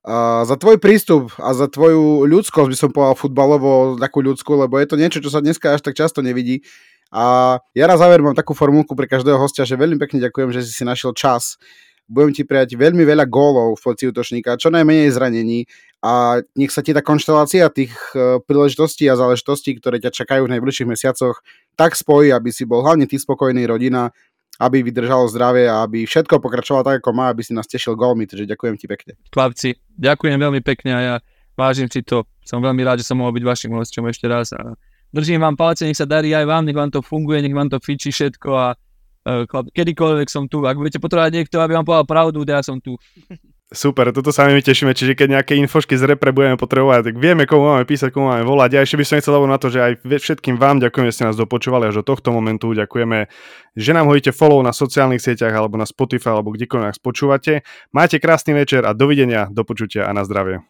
B: uh, za tvoj prístup a za tvoju ľudskosť, by som povedal futbalovo, takú ľudskú, lebo je to niečo, čo sa dneska až tak často nevidí. A ja na záver mám takú formulku pre každého hostia, že veľmi pekne ďakujem, že si si našiel čas. Budem ti prijať veľmi veľa gólov v poci útočníka, čo najmenej zranení a nech sa ti tá konštelácia tých e, príležitostí a záležitostí, ktoré ťa čakajú v najbližších mesiacoch, tak spojí, aby si bol hlavne ty spokojný, rodina, aby vydržalo zdravie a aby všetko pokračovalo tak, ako má, aby si nás tešil gólmi, takže ďakujem ti pekne.
C: Chlapci, ďakujem veľmi pekne a ja vážim si to. Som veľmi rád, že som mohol byť vašim hostom ešte raz a Držím vám palce, nech sa darí aj vám, nech vám to funguje, nech vám to fičí všetko a uh, kedykoľvek som tu. Ak budete potrebovať niekto, aby vám povedal pravdu, ja som tu.
A: Super, toto sa my tešíme, čiže keď nejaké infošky z repre budeme potrebovať, tak vieme, komu máme písať, komu máme volať. Ja ešte by som chcel na to, že aj všetkým vám ďakujem, že ste nás dopočúvali až do tohto momentu. Ďakujeme, že nám hodíte follow na sociálnych sieťach alebo na Spotify alebo kdekoľvek nás počúvate. Máte krásny večer a dovidenia, do počutia a na zdravie.